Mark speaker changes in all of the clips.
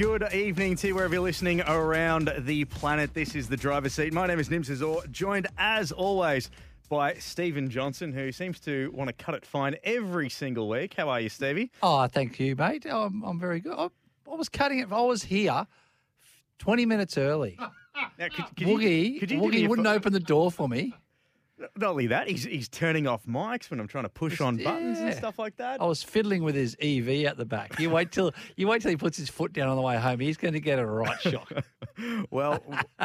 Speaker 1: Good evening to you wherever you're listening around the planet. This is the driver's seat. My name is Nims Azor, joined as always by Stephen Johnson, who seems to want to cut it fine every single week. How are you, Stevie?
Speaker 2: Oh, thank you, mate. I'm, I'm very good. I, I was cutting it. I was here 20 minutes early.
Speaker 1: Now, could, could
Speaker 2: Woogie,
Speaker 1: you, could you do me
Speaker 2: Woogie wouldn't open the door for me.
Speaker 1: Not only that, he's, he's turning off mics when I'm trying to push on buttons and stuff like that.
Speaker 2: I was fiddling with his EV at the back. You wait till you wait till he puts his foot down on the way home. He's going to get a right shock.
Speaker 1: well,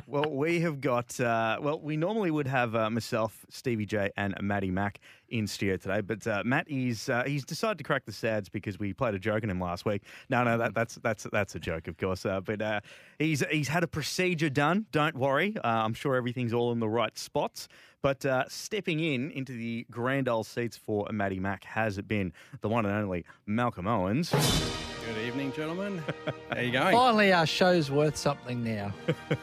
Speaker 1: well, we have got. Uh, well, we normally would have uh, myself, Stevie J, and Matty Mack in studio today, but uh, Matt is uh, he's decided to crack the sads because we played a joke on him last week. No, no, that, that's that's that's a joke, of course. Uh, but uh, he's he's had a procedure done. Don't worry, uh, I'm sure everything's all in the right spots. But uh, stepping in into the grand old seats for Matty Mack has it been the one and only Malcolm Owens.
Speaker 3: Good evening, gentlemen. How you going?
Speaker 2: Finally, our show's worth something now.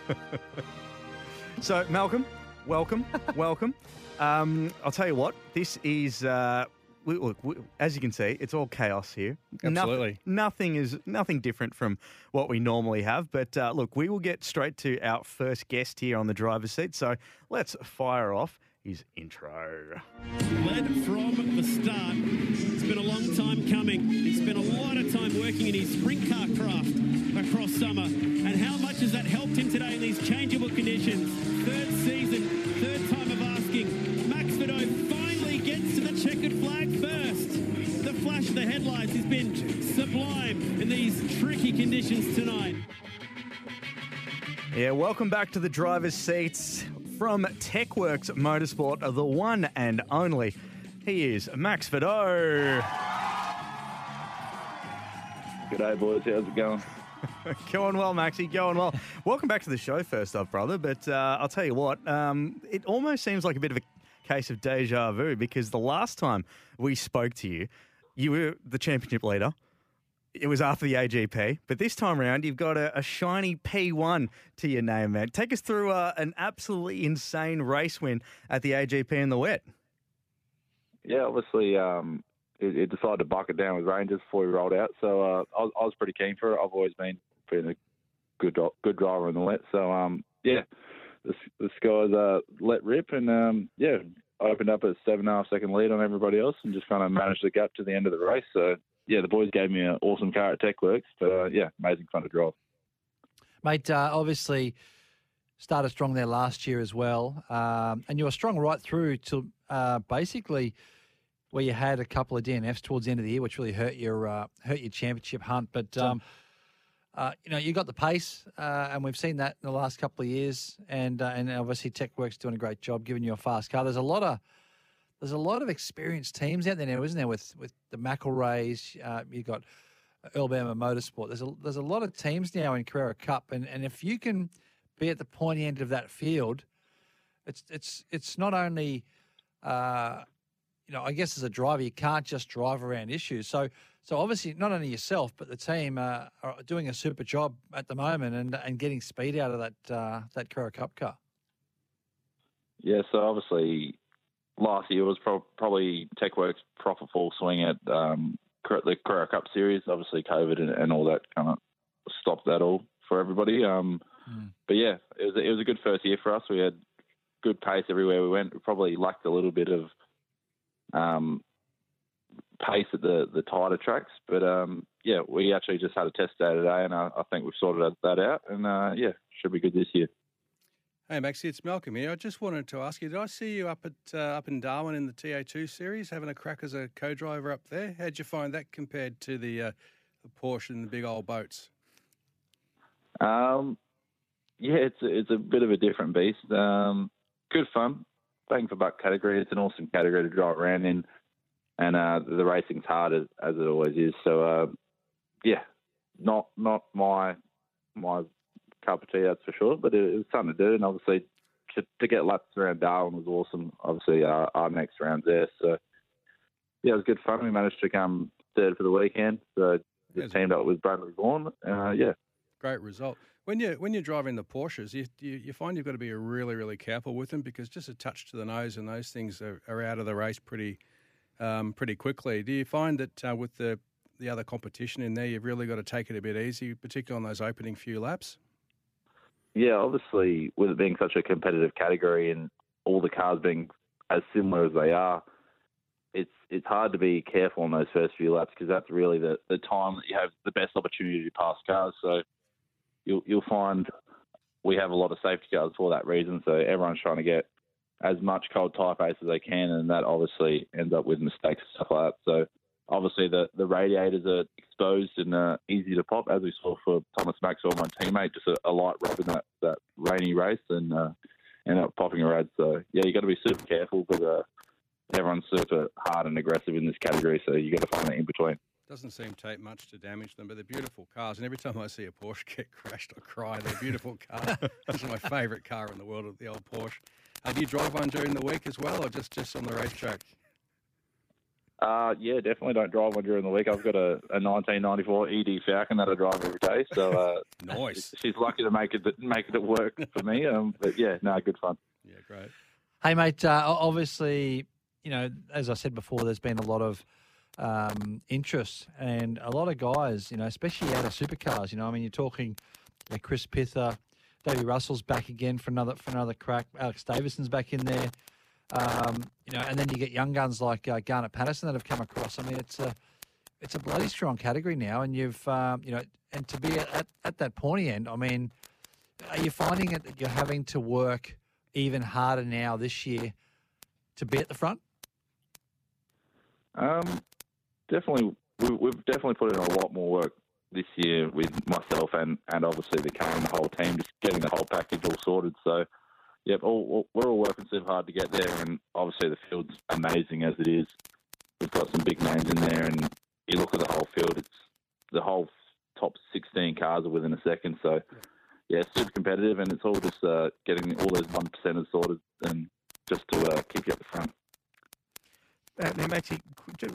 Speaker 1: So, Malcolm, welcome, welcome. Um, I'll tell you what, this is. Uh, we, look, we, as you can see, it's all chaos here. Noth-
Speaker 3: Absolutely.
Speaker 1: nothing is nothing different from what we normally have. But uh, look, we will get straight to our first guest here on the driver's seat. So let's fire off his intro.
Speaker 4: Led from the start. It's been a long time coming. He spent a lot of time working in his sprint car craft across summer. And how much has that helped him today in these changeable conditions? Third checkered flag first. The flash of the headlights has been sublime in these tricky conditions tonight.
Speaker 1: Yeah, welcome back to the driver's seats from TechWorks Motorsport, the one and only. He is Max Vidau.
Speaker 5: G'day, boys. How's it going?
Speaker 1: Going well, Maxie. Going well. Welcome back to the show, first off, brother. But uh, I'll tell you what, um, it almost seems like a bit of a case of deja vu because the last time we spoke to you, you were the championship leader. It was after the AGP, but this time around, you've got a, a shiny P1 to your name, man. Take us through uh, an absolutely insane race win at the AGP in the wet.
Speaker 5: Yeah, obviously, um, it, it decided to bucket down with Rangers before we rolled out, so uh, I, was, I was pretty keen for it. I've always been been a good good driver in the wet, so um, yeah, the, the skies uh, let rip, and um, yeah, opened up a seven and a half second lead on everybody else, and just kind of managed the gap to the end of the race. So yeah, the boys gave me an awesome car at TechWorks, but uh, yeah, amazing fun to drive.
Speaker 2: Mate, uh, obviously started strong there last year as well. Um, and you were strong right through to uh, basically where you had a couple of DNFs towards the end of the year, which really hurt your uh, hurt your championship hunt. But um, uh, you know, you got the pace, uh, and we've seen that in the last couple of years. And uh, and obviously TechWorks doing a great job giving you a fast car. There's a lot of there's a lot of experienced teams out there now, isn't there? With with the McElreas, uh, you got Alabama Bama Motorsport. There's a there's a lot of teams now in Carrera Cup, and, and if you can be at the pointy end of that field, it's it's it's not only uh, you know I guess as a driver you can't just drive around issues. So so obviously not only yourself but the team uh, are doing a super job at the moment and and getting speed out of that uh, that Carrera Cup car.
Speaker 5: Yeah, so obviously last year was pro- probably TechWorks proper full swing at um, the Carrera Cup Series. Obviously, COVID and, and all that kind of stopped that all for everybody. Um, But yeah, it was it was a good first year for us. We had good pace everywhere we went. We probably lacked a little bit of um, pace at the the tighter tracks. But um, yeah, we actually just had a test day today, and I, I think we've sorted that out. And uh, yeah, should be good this year.
Speaker 3: Hey Maxie, it's Malcolm here. I just wanted to ask you: Did I see you up at uh, up in Darwin in the TA2 series, having a crack as a co-driver up there? How'd you find that compared to the, uh, the Porsche and the big old boats?
Speaker 5: Um, yeah, it's a, it's a bit of a different beast. Um, good fun, bang for buck category. It's an awesome category to drive around in, and uh, the racing's hard as, as it always is. So uh, yeah, not not my my cup of tea, that's for sure. But it, it was something to do, and obviously to, to get laps around Darwin was awesome. Obviously, our, our next round there, so yeah, it was good fun. We managed to come third for the weekend. So just teamed up with Bradley Vaughan. Uh, yeah,
Speaker 3: Great result. When you when you're driving the Porsches, you, you you find you've got to be really really careful with them because just a touch to the nose and those things are, are out of the race pretty um, pretty quickly. Do you find that uh, with the the other competition in there, you've really got to take it a bit easy, particularly on those opening few laps?
Speaker 5: yeah. Obviously, with it being such a competitive category and all the cars being as similar as they are, it's it's hard to be careful on those first few laps because that's really the, the time that you have the best opportunity to pass cars. So you'll you'll find we have a lot of safety cars for that reason. So everyone's trying to get as much cold type ace as they can, and that obviously ends up with mistakes and stuff like that. So obviously the, the radiators are exposed and uh, easy to pop, as we saw for Thomas Maxwell, my teammate, just a, a light rub in that, that rainy race and uh, ended up popping a rad. So yeah, you got to be super careful, but uh, everyone's super hard and aggressive in this category, so you got to find that in between.
Speaker 3: Doesn't seem to take much to damage them, but they're beautiful cars. And every time I see a Porsche get crashed, I cry. They're beautiful cars. this is my favourite car in the world, the old Porsche. Uh, do you drive one during the week as well, or just just on the racetrack?
Speaker 5: Uh, yeah, definitely don't drive one during the week. I've got a, a 1994 ED Falcon that I drive every day, so uh,
Speaker 3: Nice.
Speaker 5: she's lucky to make it make it work for me. Um, but yeah, no, good fun.
Speaker 3: Yeah, great.
Speaker 2: Hey, mate, uh, obviously, you know, as I said before, there's been a lot of um, interest and a lot of guys, you know, especially out of supercars. You know, I mean, you're talking Chris Pither, Davey Russell's back again for another for another crack. Alex Davison's back in there. Um, you know, and then you get young guns like uh, Garnet Patterson that have come across. I mean, it's a it's a bloody strong category now, and you've um, you know, and to be at, at that pointy end, I mean, are you finding it that you're having to work even harder now this year to be at the front?
Speaker 5: Um, definitely, we, we've definitely put in a lot more work this year with myself and, and obviously the car and the whole team, just getting the whole package all sorted. So, yep, all, we're all working super hard to get there, and obviously the field's amazing as it is. We've got some big names in there, and you look at the whole field; it's the whole top 16 cars are within a second. So, yeah, super competitive, and it's all just uh, getting all those one percenters sorted, and just to uh, keep you at the front.
Speaker 1: Uh, now, Maxie,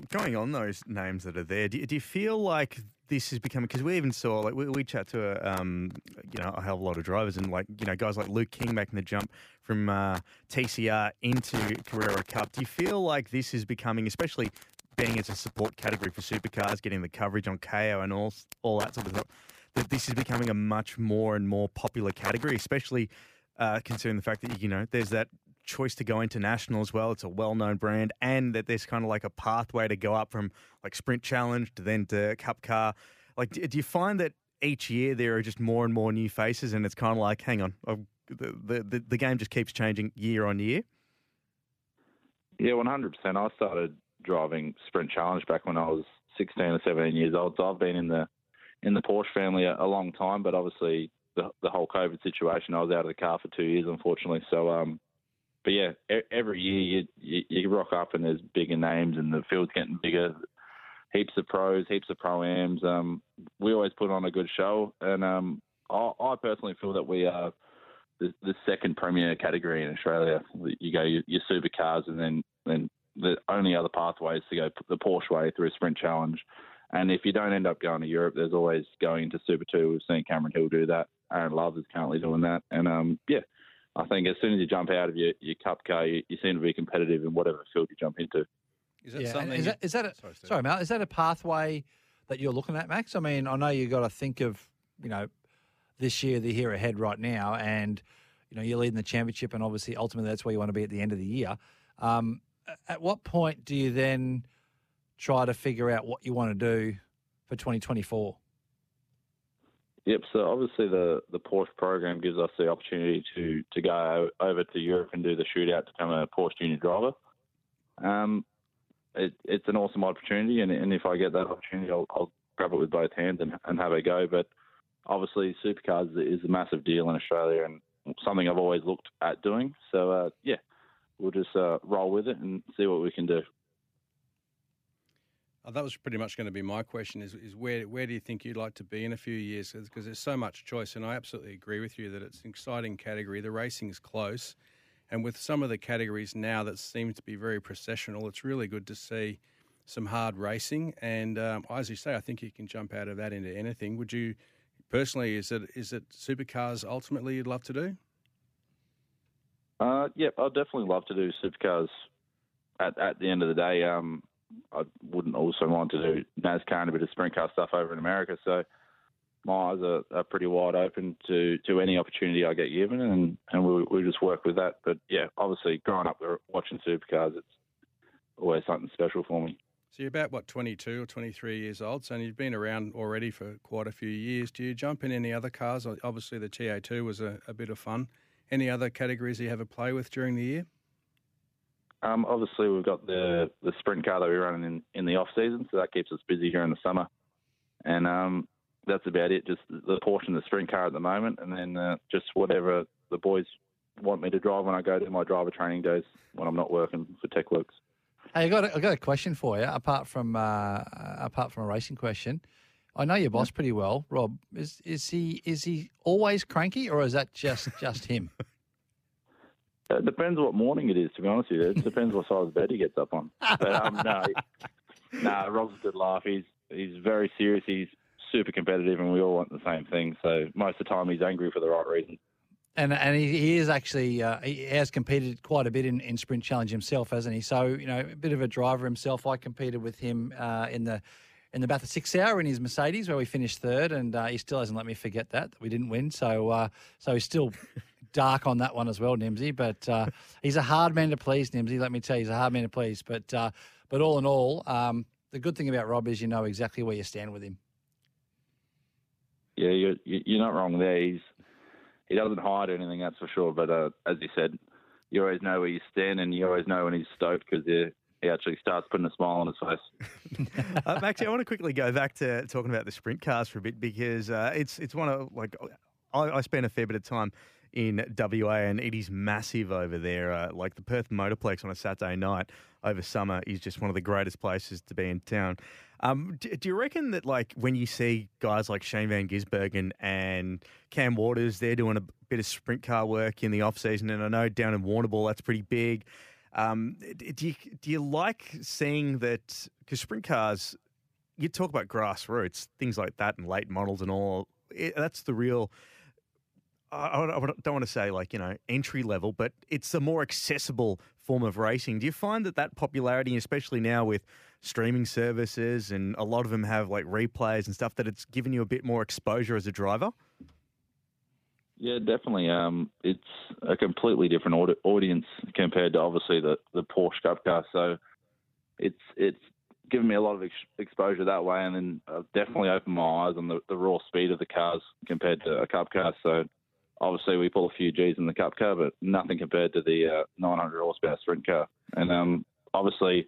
Speaker 1: going on those names that are there, do you, do you feel like this is becoming? Because we even saw, like, we, we chat to a, um, you know, a hell of a lot of drivers, and like, you know, guys like Luke King making the jump from uh, TCR into Carrera Cup. Do you feel like this is becoming, especially being as a support category for supercars, getting the coverage on Kayo and all all that sort of stuff, that this is becoming a much more and more popular category, especially uh, considering the fact that you know there's that choice to go international as well. It's a well-known brand, and that there's kind of like a pathway to go up from like Sprint Challenge to then to Cup Car. Like, do, you find that each year there are just more and more new faces, and it's kind of like, hang on, the, the the the game just keeps changing year on year.
Speaker 5: Yeah, one hundred percent. I started driving Sprint Challenge back when I was sixteen or seventeen years old. So I've been in the in the Porsche family a, a long time, but obviously the the whole COVID situation, I was out of the car for two years, unfortunately. So, um, but yeah, every year you, you rock up and there's bigger names and the field's getting bigger. Heaps of pros, heaps of pro ams. Um, we always put on a good show, and um, I, I personally feel that we are the, the second premier category in Australia. You go your, your supercars, and then then the only other pathway is to go the Porsche way through a Sprint Challenge. And if you don't end up going to Europe, there's always going into Super Two. We've seen Cameron Hill do that. Aaron Love is currently doing that. And um, yeah, I think as soon as you jump out of your, your Cup car, you, you seem to be competitive in whatever field you jump into.
Speaker 3: Is that
Speaker 2: Yeah, and
Speaker 3: something?
Speaker 2: is that, is that a,
Speaker 3: Sorry, Steve.
Speaker 2: sorry, Mal, is that a pathway that you're looking at, Max? I mean, I know you've got to think of, you know, this year, the year ahead right now, and you know you're leading the championship, and obviously, ultimately, that's where you want to be at the end of the year. Um, at what point do you then try to figure out what you want to do for 2024?
Speaker 5: Yep. So obviously the the Porsche program gives us the opportunity to to go over to Europe and do the shootout to become a Porsche junior driver. Um, it, it's an awesome opportunity, and, and if I get that opportunity, I'll, I'll grab it with both hands and, and have a go. But obviously, supercars is a massive deal in Australia and something I've always looked at doing. So uh, yeah, we'll just uh, roll with it and see what we can do.
Speaker 3: Oh, that was pretty much going to be my question: is, is where where do you think you'd like to be in a few years? Because there's so much choice, and I absolutely agree with you that it's an exciting category. The racing is close, and with some of the categories now that seem to be very processional, it's really good to see some hard racing. And um, as you say, I think you can jump out of that into anything. Would you personally? Is it is it supercars ultimately you'd love to do?
Speaker 5: Uh, yep, I'd definitely love to do supercars. At at the end of the day, um, I wouldn't also want to do NASCAR and a bit of sprint car stuff over in America. So my eyes are, are pretty wide open to, to any opportunity I get given, and and we we just work with that. But yeah, obviously, growing up watching supercars, it's always something special for me.
Speaker 3: So you're about what 22 or 23 years old, so you've been around already for quite a few years. Do you jump in any other cars? Obviously, the TA2 was a, a bit of fun. Any other categories you have a play with during the year?
Speaker 5: Um, obviously, we've got the the sprint car that we run in in the off season, so that keeps us busy during the summer. And um, that's about it. Just the portion of the sprint car at the moment, and then uh, just whatever the boys want me to drive when I go to my driver training days when I'm not working for TechWorks.
Speaker 2: Hey, I got a, I got a question for you. Apart from uh, apart from a racing question, I know your boss pretty well, Rob. Is is he is he always cranky, or is that just just him?
Speaker 5: It depends what morning it is, to be honest with you. It depends what side of bed he gets up on. But um, no, no, Rob's a good laugh. He's he's very serious. He's super competitive, and we all want the same thing. So most of the time, he's angry for the right reason.
Speaker 2: And and he, he is actually uh, he has competed quite a bit in, in sprint challenge himself, hasn't he? So you know, a bit of a driver himself. I competed with him uh, in the in the Bathurst Six Hour in his Mercedes, where we finished third, and uh, he still hasn't let me forget that, that we didn't win. So uh, so he's still dark on that one as well, Nimsy. But uh, he's a hard man to please, Nimsy. Let me tell you, he's a hard man to please. But uh, but all in all, um, the good thing about Rob is you know exactly where you stand with him.
Speaker 5: Yeah, you're you're not wrong there. He's he doesn't hide anything, that's for sure. But uh, as you said, you always know where you stand, and you always know when he's stoked because he actually starts putting a smile on his face.
Speaker 1: uh, actually, I want to quickly go back to talking about the sprint cars for a bit because uh, it's it's one of like I, I spent a fair bit of time in WA, and it is massive over there. Uh, like the Perth Motorplex on a Saturday night over summer is just one of the greatest places to be in town. Um, do, do, you reckon that like when you see guys like Shane Van Gisbergen and Cam Waters, they're doing a bit of sprint car work in the off season, and I know down in Warrnambool that's pretty big. Um, do you do you like seeing that? Because sprint cars, you talk about grassroots things like that and late models and all. It, that's the real I don't want to say like you know entry level, but it's a more accessible form of racing. Do you find that that popularity, especially now with streaming services and a lot of them have like replays and stuff, that it's given you a bit more exposure as a driver?
Speaker 5: Yeah, definitely. Um, it's a completely different audience compared to obviously the the Porsche Cup car. So it's it's given me a lot of ex- exposure that way, and then I've definitely opened my eyes on the, the raw speed of the cars compared to a Cup car. So obviously we pull a few G's in the Cup car, but nothing compared to the uh, 900 horsepower sprint car. And um, obviously,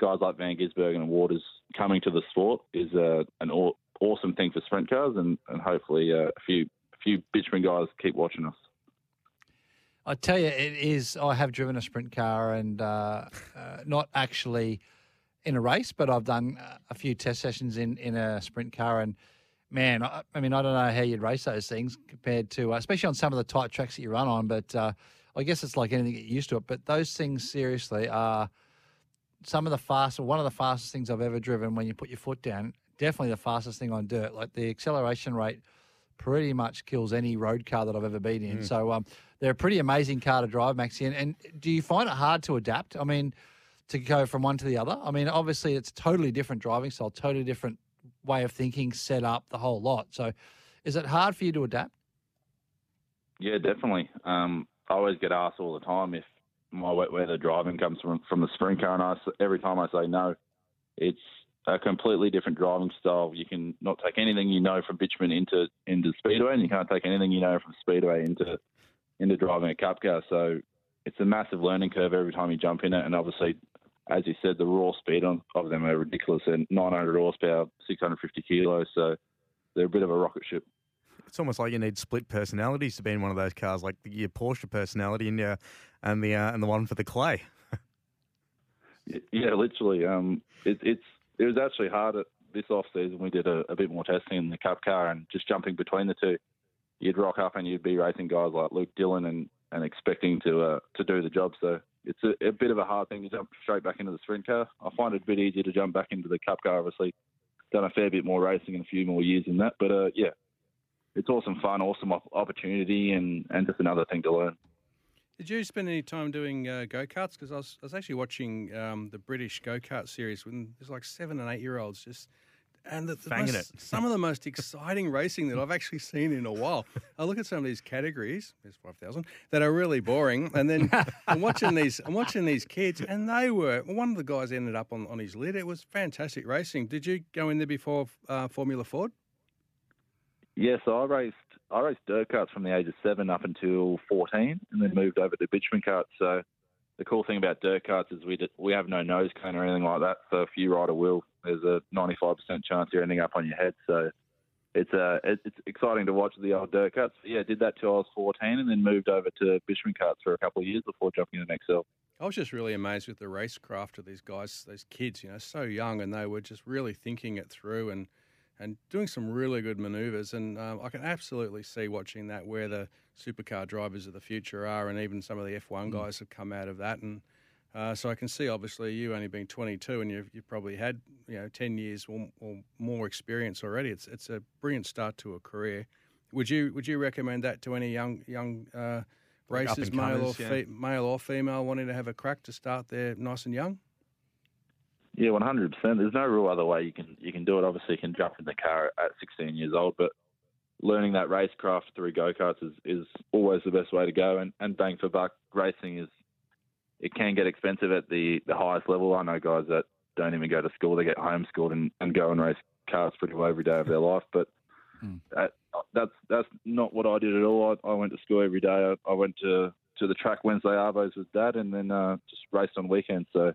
Speaker 5: guys like Van Gisbergen and Waters coming to the sport is uh, an aw- awesome thing for sprint cars, and, and hopefully uh, a few a few bitumen guys keep watching us.
Speaker 2: I tell you, it is. I have driven a sprint car, and uh, uh, not actually in a race, but I've done a few test sessions in in a sprint car, and man, I, I, mean, I don't know how you'd race those things compared to, uh, especially on some of the tight tracks that you run on. But uh, I guess it's like anything, get used to it. But those things, seriously, are some of the fastest, one of the fastest things I've ever driven when you put your foot down. Definitely the fastest thing on dirt. Like the acceleration rate pretty much kills any road car that I've ever been in. Mm. So um, they're a pretty amazing car to drive, Maxie. And, and do you find it hard to adapt? I mean, to go from one to the other? I mean, obviously it's totally different driving style, totally different way of thinking, set up, the whole lot. So, is it hard for you to adapt?
Speaker 5: Yeah, definitely. Um, I always get asked all the time if my wet weather driving comes from from the sprint car, and I, every time I say no, it's a completely different driving style. You can not take anything you know from bitumen into into speedway, and you can't take anything you know from speedway into into driving a cup car. So it's a massive learning curve every time you jump in it, and obviously. As you said, the raw speed on, of them are ridiculous. They're 900 horsepower, 650 kilos, so they're a bit of a rocket ship.
Speaker 1: It's almost like you need split personalities to be in one of those cars, like your Porsche personality and your, and the uh, and the one for the clay.
Speaker 5: Yeah, literally. Um, it, it's it was actually hard at this off season. We did a, a bit more testing in the Cup car and just jumping between the two. You'd rock up and you'd be racing guys like Luke Dillon and, and expecting to uh, to do the job. So it's a, a bit of a hard thing to jump straight back into the sprint car. I find it a bit easier to jump back into the Cup car. Obviously, done a fair bit more racing and a few more years in that. But uh, yeah, it's awesome fun, awesome opportunity, and, and just another thing to learn.
Speaker 3: Did you spend any time doing uh, go karts? Because I was, I was actually watching um, the British go kart series when there's like seven and eight year olds just. And the, the most-
Speaker 1: it.
Speaker 3: some of the most exciting racing that I've actually seen in a while. I look at some of these categories, there's five thousand, that are really boring, and then I'm watching these, I'm watching these kids, and they were. One of the guys ended up on, on his lid. It was fantastic racing. Did you go in there before uh, Formula Ford?
Speaker 5: Yeah, so I raced I raced dirt karts from the age of seven up until 14, and then moved over to bitumen karts. So the cool thing about dirt karts is we d- we have no nose cone or anything like that. So if you ride a wheel, there's a 95% chance you're ending up on your head. So it's uh it's exciting to watch the old dirt karts. Yeah, did that till I was 14, and then moved over to bitumen karts for a couple of years before jumping into Excel.
Speaker 3: I was just really amazed with the racecraft of these guys, these kids, you know, so young, and they were just really thinking it through and and doing some really good manoeuvres. And um, I can absolutely see watching that where the supercar drivers of the future are, and even some of the F1 guys have come out of that. And uh, so I can see, obviously, you only being 22, and you've, you've probably had you know 10 years or, or more experience already. It's it's a brilliant start to a career. Would you would you recommend that to any young young uh,
Speaker 1: Like
Speaker 3: racers, male or
Speaker 1: yeah.
Speaker 3: fe- male or female, wanting to have a crack to start there nice and young?
Speaker 5: Yeah, one hundred percent. There's no real other way you can you can do it. Obviously, you can jump in the car at 16 years old, but learning that racecraft through go karts is, is always the best way to go. And, and bang for buck racing is it can get expensive at the, the highest level. I know guys that don't even go to school; they get homeschooled and, and go and race cars pretty well every day of their life. But that, that's that's not what I did at all. I, I went to school every day. I, I went to to the track Wednesday Arvos with dad, and then uh, just raced on weekends. So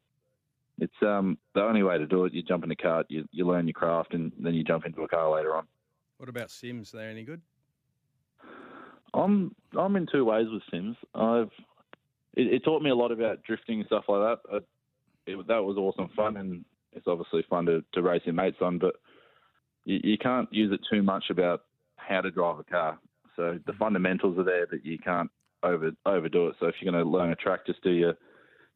Speaker 5: it's um, the only way to do it. You jump in a cart, you, you learn your craft, and then you jump into a car later on.
Speaker 3: What about Sims? Are they any good?
Speaker 5: I'm I'm in two ways with Sims. I've it, it taught me a lot about drifting and stuff like that. Uh, it, that was awesome fun, and it's obviously fun to, to race your mates on. But you, you can't use it too much about how to drive a car. So the fundamentals are there, but you can't over overdo it. So if you're going to learn a track, just do your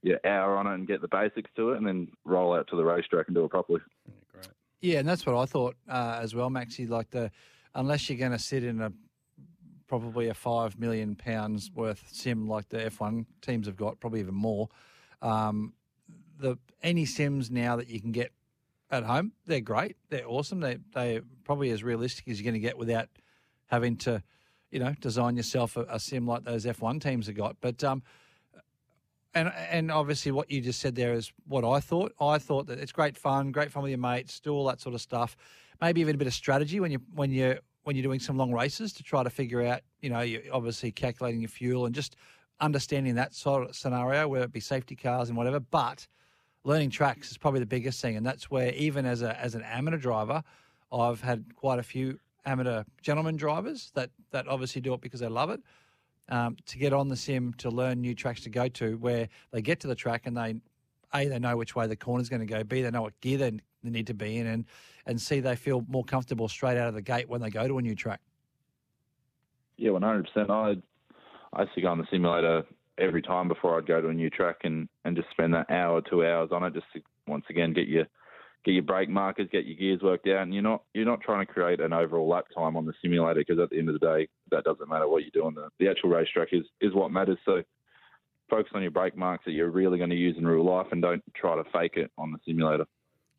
Speaker 5: your hour on it and get the basics to it, and then roll out to the racetrack and do it properly.
Speaker 3: Great.
Speaker 2: Yeah, and that's what I thought uh, as well, Maxie. Like the, unless you're going to sit in a probably a five million pounds worth sim like the F1 teams have got, probably even more. Um, the any sims now that you can get at home, they're great. They're awesome. They they probably as realistic as you're going to get without having to, you know, design yourself a, a sim like those F1 teams have got. But um, and and obviously what you just said there is what I thought. I thought that it's great fun, great fun with your mates, do all that sort of stuff. Maybe even a bit of strategy when you when you when you're doing some long races to try to figure out, you know, you're obviously calculating your fuel and just understanding that sort of scenario, whether it be safety cars and whatever. But learning tracks is probably the biggest thing, and that's where even as a as an amateur driver, I've had quite a few amateur gentlemen drivers that that obviously do it because they love it um, to get on the sim to learn new tracks to go to where they get to the track and they a they know which way the corner's going to go b they know what gear they, they need to be in and and see they feel more comfortable straight out of the gate when they go to a new track
Speaker 5: Yeah, one hundred percent. I I used to go on the simulator every time before I'd go to a new track and, and just spend that hour, two hours on it, just to once again get your get your brake markers, get your gears worked out, and you're not you're not trying to create an overall lap time on the simulator because at the end of the day that doesn't matter what you're doing. The, the actual racetrack is is what matters. So focus on your brake marks that you're really going to use in real life, and don't try to fake it on the simulator.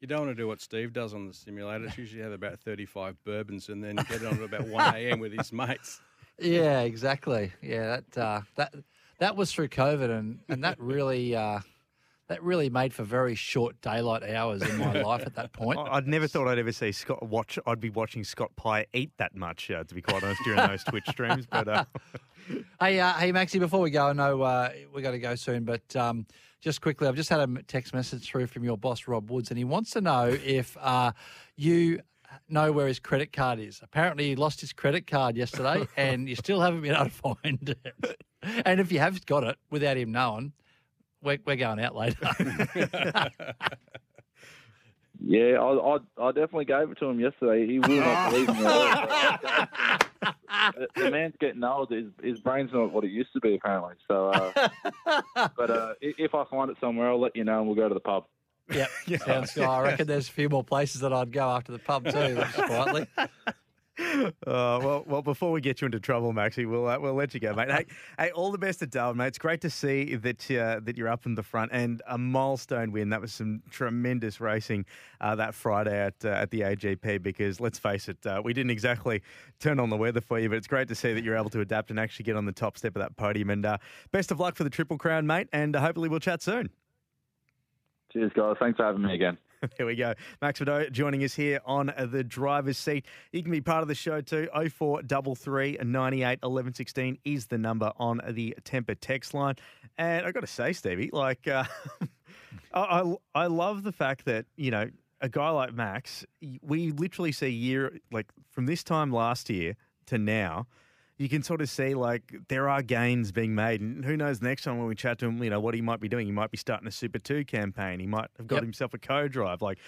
Speaker 3: You don't want to do what Steve does on the simulator. It's usually have about 35 bourbons and then get on at about 1 a.m. with his mates.
Speaker 2: yeah exactly yeah that uh, that that was through covid and and that really uh, that really made for very short daylight hours in my life at that point.
Speaker 1: I- I'd never thought I'd ever see Scott watch. I'd be watching Scott Pye eat that much, uh, to be quite honest, during those Twitch streams. But uh,
Speaker 2: Hey, uh, hey, Maxie. Before we go, I know uh, we got to go soon, but um, just quickly, I've just had a text message through from your boss, Rob Woods, and he wants to know if uh, you know where his credit card is. Apparently, he lost his credit card yesterday, and you still haven't been able to find it. And if you have got it without him knowing, we're, we're going out later.
Speaker 5: Yeah, I, I, I definitely gave it to him yesterday. He will not believe me. the, the man's getting old. His, his brain's not what it used to be, apparently. So, uh, but uh, if I find it somewhere, I'll let you know, and we'll go to the pub.
Speaker 2: yep, sounds good. I reckon there's a few more places that I'd go after the pub too, quietly.
Speaker 1: Uh, well, well, before we get you into trouble, Maxie, we'll uh, we'll let you go, mate. Hey, hey, all the best at Darwin, mate. It's great to see that uh, that you're up in the front and a milestone win. That was some tremendous racing uh, that Friday at uh, at the AGP. Because let's face it, uh, we didn't exactly turn on the weather for you, but it's great to see that you're able to adapt and actually get on the top step of that podium. And best of luck for the Triple Crown, mate. And hopefully we'll chat soon.
Speaker 5: Cheers, guys. Thanks for having me again.
Speaker 1: There we go. Max Vidau joining us here on the driver's seat. You can be part of the show too. 0433 98 11 16 is the number on the Temper text line. And i got to say, Stevie, like, uh, I, I, I love the fact that, you know, a guy like Max, we literally see year, like, from this time last year to now, you can sort of see like there are gains being made, and who knows next time when we chat to him, you know what he might be doing. He might be starting a Super Two campaign. He might have got
Speaker 2: Yep.
Speaker 1: himself a co-drive. Like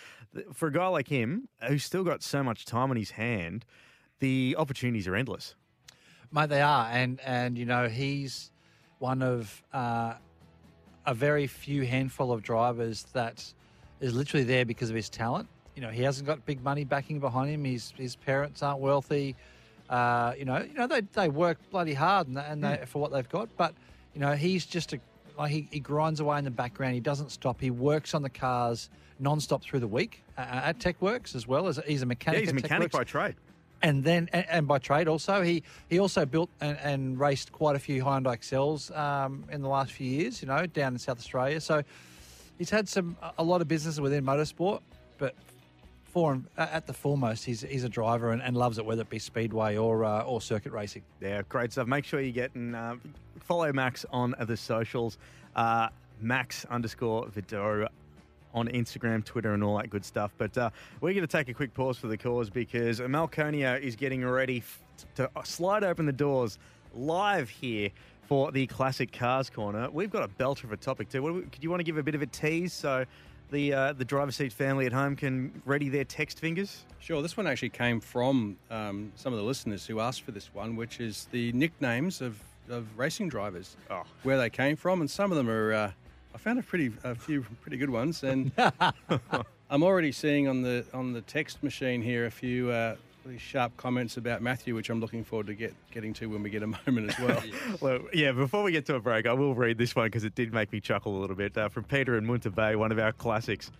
Speaker 1: for a guy like him who's still got so much time on his hand, the opportunities are endless.
Speaker 2: Mate, they are, and and you know he's one of uh, a very few handful of drivers that is literally there because of his talent. You know, he hasn't got big money backing behind him. His his parents aren't wealthy. Uh, you know, you know they they work bloody hard and, and they, for what they've got, but you know he's just a like he, he grinds away in the background. He doesn't stop. He works on the cars non-stop through the week uh, at TechWorks as well as he's a
Speaker 1: Yeah,
Speaker 2: mechanic.
Speaker 1: he's a mechanic by trade.
Speaker 2: and then and, and by trade also he he also built and, and raced quite a few Hyundai Excels um, in the last few years you know down in South Australia so he's had some a lot of business within motorsport but for him, at the foremost he's he's a driver and, and loves it whether it be speedway or uh, or circuit racing
Speaker 1: Yeah, great stuff. Make sure you get and uh, follow Max on the socials. Uh, Max underscore Vidau on Instagram, Twitter, and all that good stuff. But uh, we're going to take a quick pause for the cause because Malconio is getting ready f- to slide open the doors live here for the Classic Cars Corner. We've got a belter of a topic too. What you want to give a bit of a tease so the uh, the driver's seat family at home can ready their text fingers?
Speaker 3: Sure, this one actually came from um, some of the listeners who asked for this one, which is the nicknames of, of racing drivers,
Speaker 1: Oh.
Speaker 3: where they came from, and some of them are. Uh, I found a pretty a few pretty good ones, and I'm already seeing on the on the text machine here a few uh, really sharp comments about Matthew, which I'm looking forward to get getting to when we get a moment as well.
Speaker 1: Well, yeah, before we get to a break, I will read this one because it did make me chuckle a little bit. Uh, from Peter in Munter Bay, one of our classics.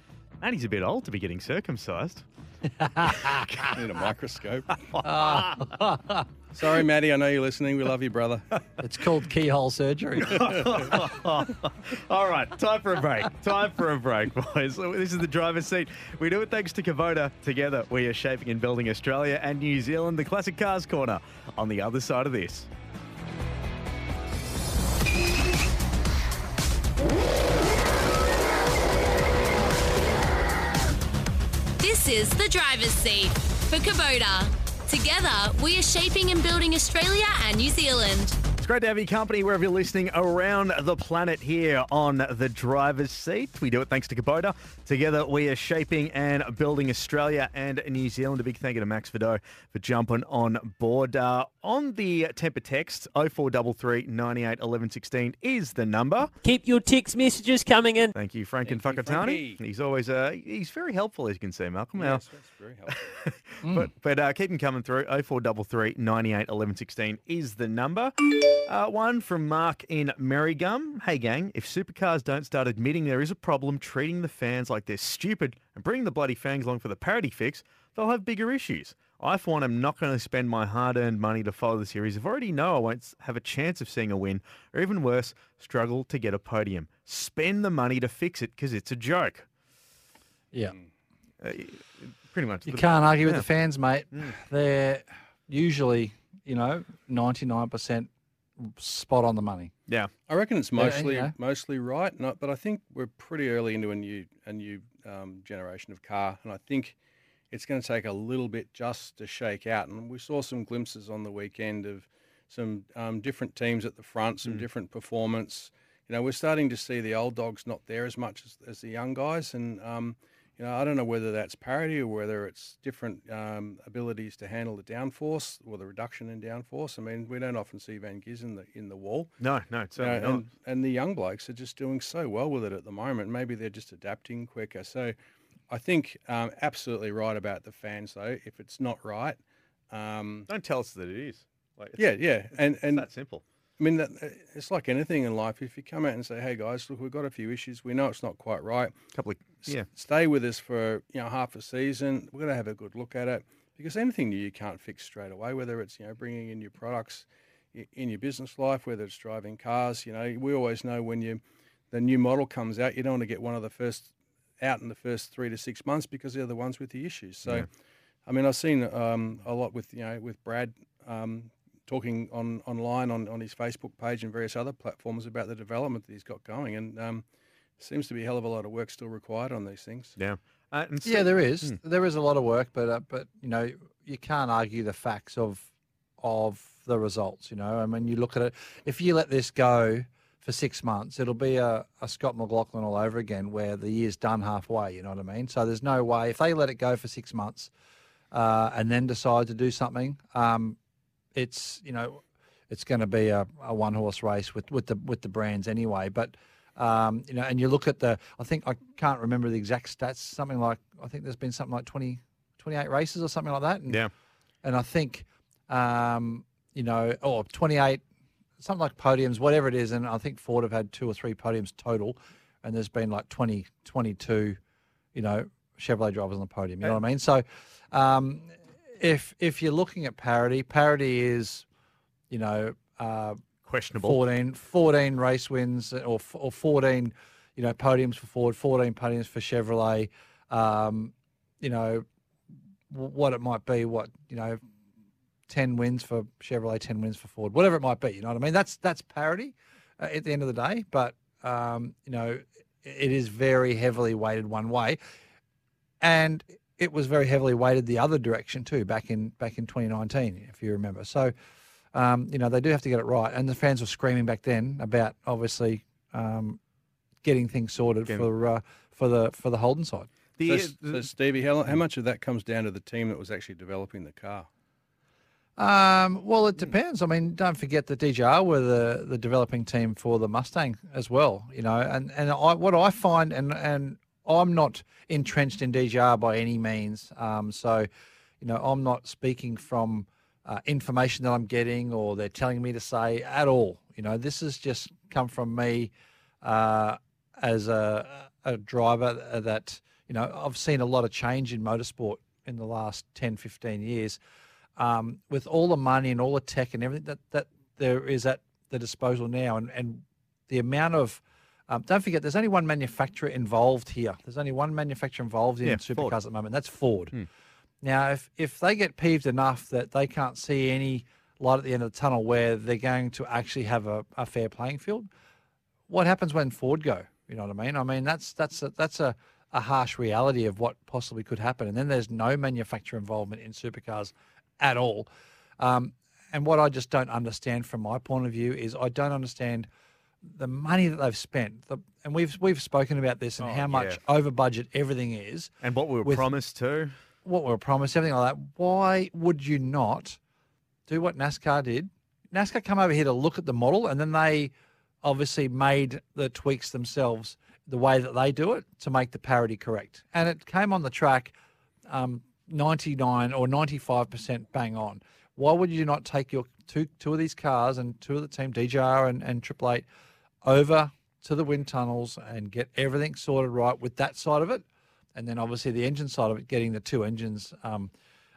Speaker 1: Man, he's a bit old to be getting circumcised.
Speaker 3: Need a microscope. Sorry, Maddie. I know you're listening. We love you, brother.
Speaker 2: it's called keyhole surgery
Speaker 1: All right, time for a break. Time for a break, boys. This is the driver's seat. We do it thanks to Kubota. Together, we are shaping and building Australia and New Zealand, the Classic Cars Corner, on the other side of this.
Speaker 6: Is the driver's seat for Kubota. Together, we are shaping and building Australia and New Zealand.
Speaker 1: It's great to have your company wherever you're listening around the planet here on the driver's seat. We do it thanks to Kubota. Together, we are shaping and building Australia and New Zealand. A big thank you to Max Vidau for jumping on board. Uh, on the temper text, 0433 98 11 16 is the number.
Speaker 7: Keep your text messages coming in.
Speaker 1: Thank you, Frank and
Speaker 3: Thank you,
Speaker 1: Fakatani. He's always uh, he's very helpful, as you can see, Malcolm.
Speaker 3: Yes, that's very helpful.
Speaker 1: but but uh, keep them coming through. 0433 98 11 16 is the number. Uh, one from Mark in Merrygum. Hey, gang, if supercars don't start admitting there is a problem treating the fans like they're stupid and bringing the bloody fangs along for the parity fix, they'll have bigger issues. I, for one, am not going to spend my hard earned money to follow the series if I already know I won't have a chance of seeing a win, or even worse, struggle to get a podium. Spend the money to fix it because it's a joke.
Speaker 2: Yeah.
Speaker 1: Uh, pretty much.
Speaker 2: You
Speaker 1: The-
Speaker 2: can't argue with the fans, mate.
Speaker 1: Mm.
Speaker 2: They're usually, you know, 99% spot on the money.
Speaker 1: Yeah.
Speaker 3: I reckon it's
Speaker 2: Yeah,
Speaker 3: mostly
Speaker 2: yeah.
Speaker 3: mostly right, no, but I think we're pretty early into a new a new um, generation of car, and I think it's going to take a little bit just to shake out. And we saw some glimpses on the weekend of some um, different teams at the front, some different performance. You know, we're starting to see the old dogs not there as much as, as the young guys, and um, you know, I don't know whether that's parity or whether it's different um, abilities to handle the downforce or the reduction in downforce. I mean, we don't often see Van Giz in the in the wall.
Speaker 1: No, no,
Speaker 3: You know,
Speaker 1: certainly not.
Speaker 3: and, and the young blokes are just doing so well with it at the moment. Maybe they're just adapting quicker. So I think um, absolutely right about the fans, though. If it's not right, um,
Speaker 1: Don't tell us that it is. Like, it's-
Speaker 3: yeah, yeah, and
Speaker 1: it's
Speaker 3: and
Speaker 1: that simple.
Speaker 3: I mean, that, uh, it's like anything in life. If you come out and say, "Hey guys, look, we've got a few issues. We know it's not quite right.
Speaker 1: A couple of
Speaker 3: S-
Speaker 1: yeah.
Speaker 3: stay with us for you know half a season. We're going to have a good look at it because anything new you can't fix straight away. Whether it's you know bringing in new products in your business life, whether it's driving cars. You know, we always know when you the new model comes out, you don't want to get one of the first out in the first three to six months because they're the ones with the issues. So,
Speaker 1: Yeah.
Speaker 3: I mean, I've seen um, a lot with you know with Brad. Um, Talking on online on, on his Facebook page and various other platforms about the development that he's got going, and um, seems to be a hell of a lot of work still required on these things.
Speaker 1: Yeah. Uh, and
Speaker 2: Yeah, there is.
Speaker 1: Hmm.
Speaker 2: There is a lot of work, but uh, but you know you can't argue the facts of of the results. You know, I mean, you look at it. If you let this go for six months, it'll be a, a Scott McLaughlin all over again, where the year's done halfway. You know what I mean? So there's no way if they let it go for six months uh, and then decide to do something, um, it's you know it's going to be a, a one horse race with, with the with the brands anyway. But um, you know, and you look at the, I think I can't remember the exact stats. Something like I think there's been something like 20, 28 races or something like that. And,
Speaker 1: Yeah.
Speaker 2: and I think um, you know, or twenty eight, something like podiums, whatever it is. And I think Ford have had two or three podiums total, and there's been like 20, 22, you know, Chevrolet drivers on the podium. You know what I mean? So, um, if if you're looking at parity, parity is, you know, uh,
Speaker 1: questionable.
Speaker 2: 14, 14 race wins or or 14, you know, podiums for Ford, 14 podiums for Chevrolet. Um, you know, what it might be, what, you know, 10 wins for Chevrolet, 10 wins for Ford, whatever it might be. You know what I mean? That's that's parity uh, at the end of the day. But, um, you know, it is very heavily weighted one way. And it was very heavily weighted the other direction too back in back in 2019, if you remember. So, um, you know, they do have to get it right. And the fans were screaming back then about obviously um, getting things sorted
Speaker 1: Getting-
Speaker 2: for uh, for the for the Holden side.
Speaker 3: So, so Stevie, how, how much of that comes down to the team that was actually developing the car?
Speaker 2: Um, well, it depends. I mean, don't forget that DJR were the, the developing team for the Mustang as well. You know, and and I, what I find, and and I'm not entrenched in DJR by any means. Um, so, you know, I'm not speaking from uh, information that I'm getting or they're telling me to say at all. You know, this has just come from me uh, as a, a driver that, you know, I've seen a lot of change in motorsport in the last 10, 15 years. Um, with all the money and all the tech and everything that, that there is at the disposal now, and, and the amount of um, don't forget, there's only one manufacturer involved here. There's only one manufacturer involved in
Speaker 1: Yeah,
Speaker 2: supercars at the moment. That's Ford.
Speaker 1: Hmm.
Speaker 2: Now, if if they get peeved enough that they can't see any light at the end of the tunnel where they're going to actually have a, a fair playing field, what happens when Ford go? You know what I mean? I mean that's that's a, that's a, a harsh reality of what possibly could happen. And then there's no manufacturer involvement in supercars at all. Um, and what I just don't understand from my point of view is I don't understand the money that they've spent. The, and we've we've spoken about this and
Speaker 1: Oh,
Speaker 2: how much
Speaker 1: yeah.
Speaker 2: over budget everything is
Speaker 1: and what we were
Speaker 2: with-
Speaker 1: promised too.
Speaker 2: What we were promised, everything like that. Why would you not do what NASCAR did? NASCAR come over here to look at the model, and then they obviously made the tweaks themselves the way that they do it to make the parity correct. And it came on the track um, 99 or 95% bang on. Why would you not take your two two of these cars and two of the team DJR and, and Triple Eight over to the wind tunnels and get everything sorted right with that side of it? And then obviously the engine side of it, getting the two engines um,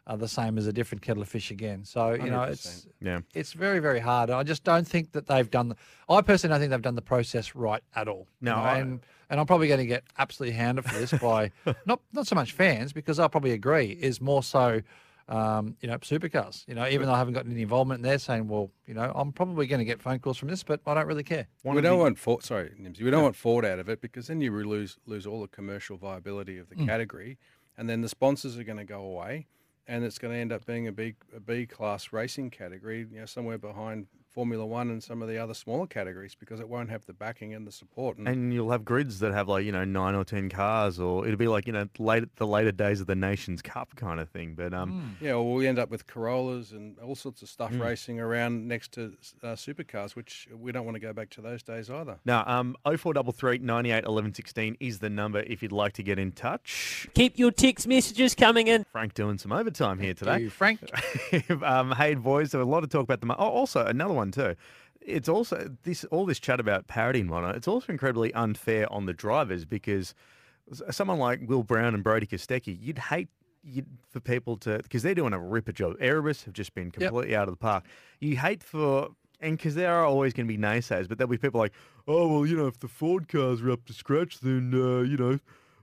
Speaker 2: are the same as a different kettle of fish again. So you know, it's
Speaker 1: Yeah.
Speaker 2: it's very very hard. I just don't think that they've done. The, I personally don't think they've done the process right at all. you
Speaker 1: No,
Speaker 2: know,
Speaker 1: I-
Speaker 2: and and I'm probably going to get absolutely hounded for this by not not so much fans because I'll probably agree is more so. Um, you know, supercars. You know, even though I haven't got any involvement, and they're saying, "Well, you know, I'm probably going to get phone calls from this, but I don't really care."
Speaker 3: we don't want Ford. Sorry, Nimsy, we don't want Ford out of it because then you lose lose all the commercial viability of the
Speaker 2: Mm.
Speaker 3: category, and then the sponsors are going to go away, and it's going to end up being a big a B a B class racing category, you know, somewhere behind Formula One and some of the other smaller categories because it won't have the backing and the support. And,
Speaker 1: And you'll have grids that have like you know nine or ten cars, or it'll be like you know late the later days of the Nations Cup kind of thing. But um,
Speaker 3: yeah, well, we end up with Corollas and all sorts of stuff
Speaker 1: Mm.
Speaker 3: racing around next to uh, supercars, which we don't want to go back to those days either.
Speaker 1: now um, 0433 98 11 16 is the number if you'd like to get in touch.
Speaker 7: Keep your text messages coming in.
Speaker 1: Frank doing some overtime here today.
Speaker 2: you, Frank.
Speaker 1: um, hey boys, there a lot of talk about the. mo- Oh, also another one too. It's also this all this chat about parity and whatnot. It's also incredibly unfair on the drivers because someone like Will Brown and Brody Kostecki, you'd hate you'd, for people to because they're doing a ripper job. Erebus have just been completely out of the park. You hate for and because there are always going to be naysayers, but there'll be people like, oh well, you know, if the Ford cars were up to scratch, then uh, you know.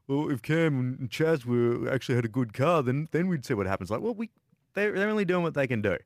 Speaker 1: Well, if Cam and Chaz were actually had a good car, then then we'd see what happens. Like, well, we they're, they're only doing what they can do.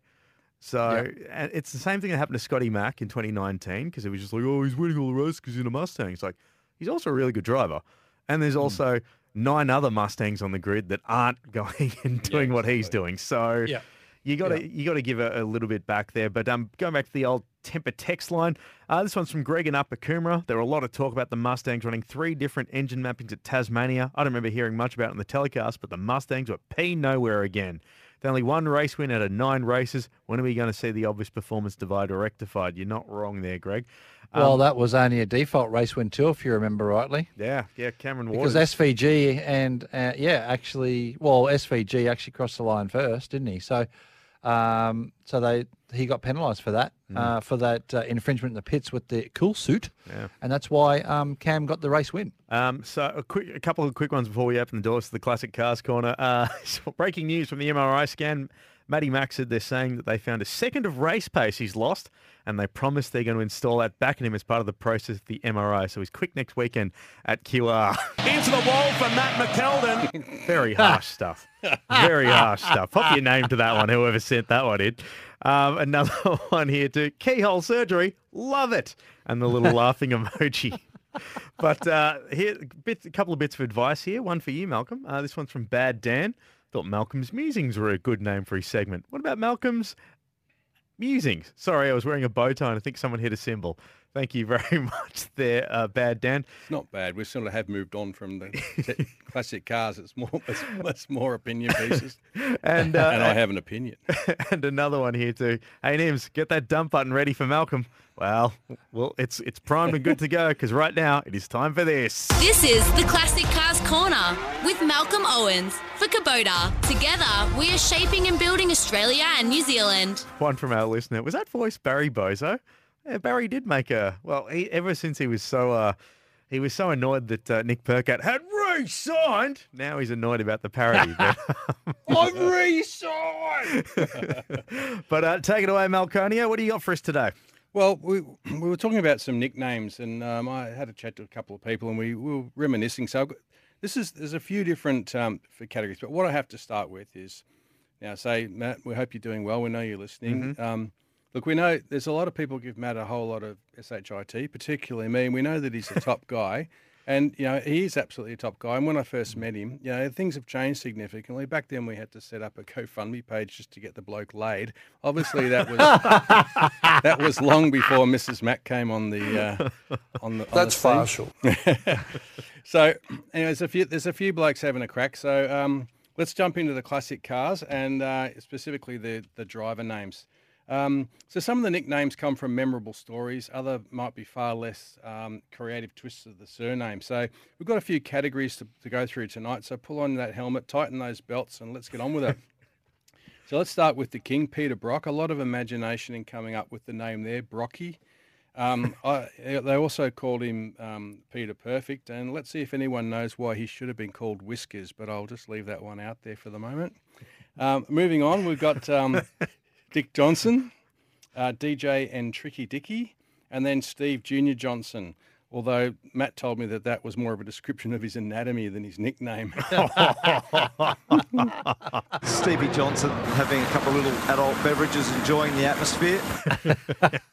Speaker 1: So and it's the same thing that happened to Scotty Mack in 2019 because it was just like, oh, he's winning all the races because he's in a Mustang. It's like he's also a really good driver, and there's also nine other Mustangs on the grid that aren't going and doing what he's doing. So
Speaker 2: Yeah.
Speaker 1: you got to you got to give a, a little bit back there. But um, going back to the old temper text line, uh, this one's from Greg and Upper Coomera. There were a lot of talk about the Mustangs running three different engine mappings at Tasmania. I don't remember hearing much about it in the telecast, but the Mustangs were p nowhere again. With only one race win out of nine races. When are we going to see the obvious performance divider rectified? You're not wrong there, Greg. Um,
Speaker 2: Well, that was only a default race win too, if you remember rightly.
Speaker 1: yeah, yeah, Cameron was
Speaker 2: Because
Speaker 1: Waters.
Speaker 2: SVG and uh, yeah, actually, well, SVG actually crossed the line first, didn't he? So, um, so they he got penalised for that uh, for that uh, infringement in the pits with the cool suit,
Speaker 1: Yeah.
Speaker 2: and that's why um, Cam got the race win.
Speaker 1: Um, so a quick, a couple of quick ones before we open the doors to the classic cars corner. Uh, so breaking news from the MRI scan: Matty Mack said they're saying that they found a second of race pace he's lost, and they promised they're going to install that back in him as part of the process of the MRI. So he's quick next weekend at QR.
Speaker 8: Into the wall for Matt McKeldin.
Speaker 1: Very harsh stuff. Very harsh stuff. Pop your name to that one, whoever sent that one in. Um, another one here too. Keyhole surgery. Love it. And the little laughing emoji. But uh, here, bit, a couple of bits of advice here. One for you, Malcolm. Uh, this one's from Bad Dan. Thought Malcolm's musings were a good name for his segment. What about Malcolm's musings? Sorry, I was wearing a bow tie and I think someone hit a cymbal. Thank you very much there, uh, Bad Dan.
Speaker 3: It's not bad. We sort of have moved on from the classic cars. It's more, it's, it's more opinion pieces,
Speaker 1: And, uh,
Speaker 3: and I have an opinion.
Speaker 1: and another one here too. Hey Nims, get that dump button ready for Malcolm. Well, well, it's it's primed and good to go because right now it is time for this.
Speaker 6: This is the Classic Cars Corner with Malcolm Owens for Kubota. Together, we are shaping and building Australia and New Zealand.
Speaker 1: One from our listener. Was that voice Barry Bozo? Yeah, Barry did make a well. He, ever since he was so uh, he was so annoyed that uh, Nick Percat had re-signed. Now he's annoyed about the parity. But,
Speaker 3: I've re-signed.
Speaker 1: but uh, take it away, Malconia. What do you got for us today?
Speaker 3: Well, we we were talking about some nicknames, and um, I had a chat to a couple of people, and we, we were reminiscing. So got, this is there's a few different um, for categories, but what I have to start with is now say Matt, we hope you're doing well. We know you're listening. Um, look, we know there's a lot of people give Matt a whole lot of shit, particularly me, and we know that he's a top guy. And you know he is absolutely a top guy. And when I first met him, you know things have changed significantly. Back then, we had to set up a GoFundMe page just to get the bloke laid. Obviously, that was that was long before Mrs. Mack came on the uh, on the. On
Speaker 8: That's
Speaker 3: scene. so, anyways, a few, there's a few blokes having a crack. So um, let's jump into the classic cars and uh, specifically the the driver names. Um, so some of the nicknames come from memorable stories. Other might be far less um, creative twists of the surname. So we've got a few categories to, to go through tonight. So pull on that helmet, tighten those belts, and let's get on with it. So let's start with the king, Peter Brock. A lot of imagination in coming up with the name there, Brocky. Um, I, they also called him um, Peter Perfect, and let's see if anyone knows why he should have been called Whiskers, but I'll just leave that one out there for the moment. Um, moving on, we've got um, Dick Johnson, uh, DJ and Tricky Dicky, and then Steve Junior Johnson. Although Matt told me that that was more of a description of his anatomy than his nickname.
Speaker 9: Stevie Johnson having a couple of little adult beverages, enjoying the atmosphere.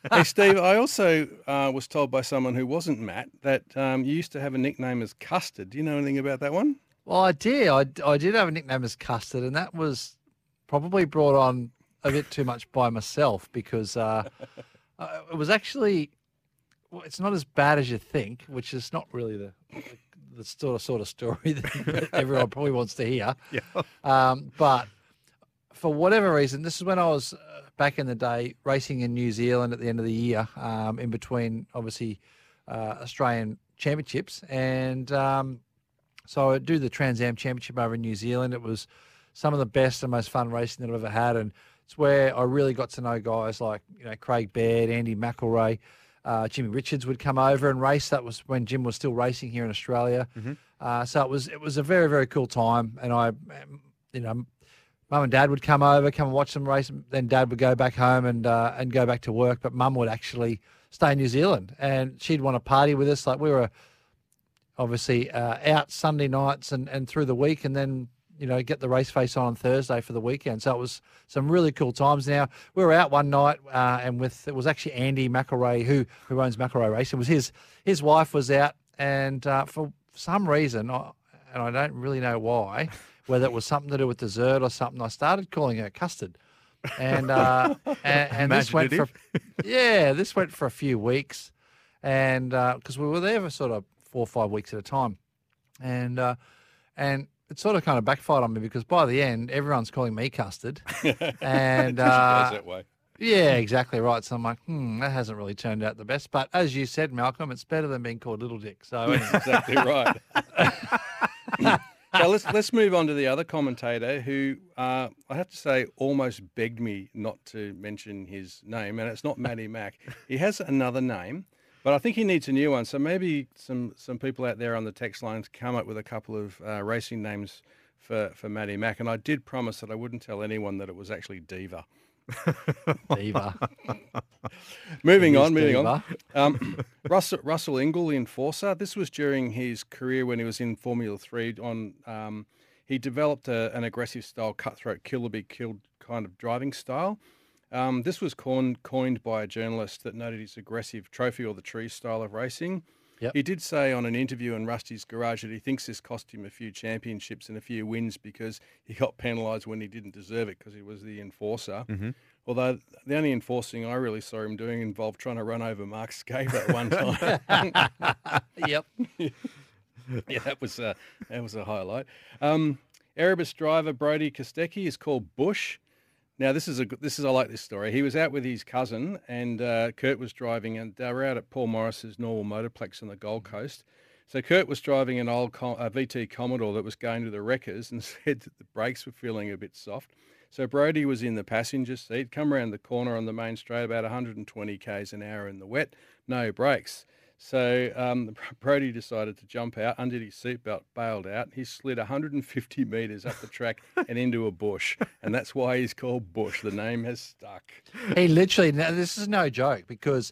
Speaker 3: hey, Steve, I also uh, was told by someone who wasn't Matt that um, you used to have a nickname as Custard. Do you know anything about that one?
Speaker 2: Well, I did. I, I did have a nickname as Custard, and that was probably brought on a bit too much by myself because uh, uh, it was actually well, it's not as bad as you think, which is not really the the sort of sort of story that everyone probably wants to hear.
Speaker 1: Yeah.
Speaker 2: Um, but for whatever reason, this is when I was uh, back in the day racing in New Zealand at the end of the year, um, in between obviously uh, Australian championships, and um, so I do the Trans Am Championship over in New Zealand. It was some of the best and most fun racing that I've ever had, and it's where I really got to know guys like you know Craig Baird, Andy McElrea. Uh, Jimmy Richards would come over and race. That was when Jim was still racing here in Australia. Uh, so it was it was a very very cool time, and I, you know, mum and dad would come over, come and watch them race. Then dad would go back home and uh, and go back to work, but mum would actually stay in New Zealand, and she'd want to party with us. Like we were obviously uh, out Sunday nights and, and through the week, and then you know get the race face on on Thursday for the weekend. So it was some really cool times. Now we were out one night, uh, and with it was actually Andy McElrea who who owns McElrea Racing. It was his his wife was out, and uh, for some reason, I, and I don't really know why, whether it was something to do with dessert or something, I started calling her custard. and uh, and, and this went for yeah, this went for a few weeks, and because we were there for sort of four or five weeks at a time, and uh, and it sort of kind of backfired on me because by the end everyone's calling me custard, and uh,
Speaker 3: that way.
Speaker 2: yeah, exactly right. So I'm like, hmm, that hasn't really turned out the best. But as you said, Malcolm, it's better than being called Little Dick. So
Speaker 3: exactly right. so let's let's move on to the other commentator who uh, I have to say almost begged me not to mention his name, and it's not Matty Mack. He has another name, but I think he needs a new one. So maybe some some people out there on the text lines come up with a couple of uh, racing names for for Matty Mack, and I did promise that I wouldn't tell anyone that it was actually Diva.
Speaker 2: Diva.
Speaker 3: Moving on, moving on. Um, Russell, Russell Ingall, the enforcer. This was during his career when he was in Formula Three. On um, he developed a, an aggressive style, cutthroat, kill or be killed kind of driving style. Um, this was coined, coined by a journalist that noted his aggressive trophy or the tree style of racing.
Speaker 2: Yep.
Speaker 3: He did say on an interview in Rusty's garage that he thinks this cost him a few championships and a few wins because he got penalised when he didn't deserve it because he was the enforcer. Although the only enforcing I really saw him doing involved trying to run over Mark Skaife at one time.
Speaker 2: yep.
Speaker 3: yeah, that was a, that was a highlight. Um, Erebus driver Brody Kostecki is called Bush. Now this is a good- this is I like this story. He was out with his cousin and uh, Kurt was driving, and they were out at Paul Morris's Norwell motorplex on the Gold Coast. So Kurt was driving an old Com- uh, VT Commodore that was going to the wreckers and said that the brakes were feeling a bit soft. So Brody was in the passenger seat, come around the corner on the main straight about 120 k's an hour in the wet, no brakes. So um, Brody decided to jump out, undid his seatbelt, bailed out. He slid 150 metres up the track and into a bush, and that's why he's called Bush. The name has stuck.
Speaker 2: He literally, now, this is no joke because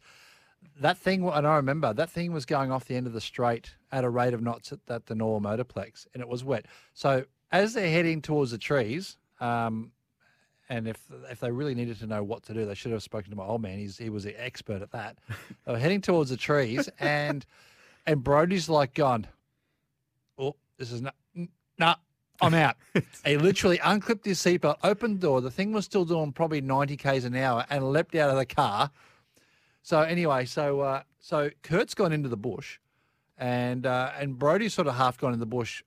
Speaker 2: that thing, and I remember that thing was going off the end of the straight at a rate of knots at, at the Nor Motorplex and it was wet. So as they're heading towards the trees, um, and if if they really needed to know what to do, they should have spoken to my old man. He's he was the expert at that. they were heading towards the trees, and and Brody's like gone. Oh, this is not. Nah, I'm out. he literally unclipped his seatbelt, opened the door. The thing was still doing probably 90 k's an hour, and leapt out of the car. So anyway, so uh, so Kurt's gone into the bush, and uh, and Brody's sort of half gone in the bush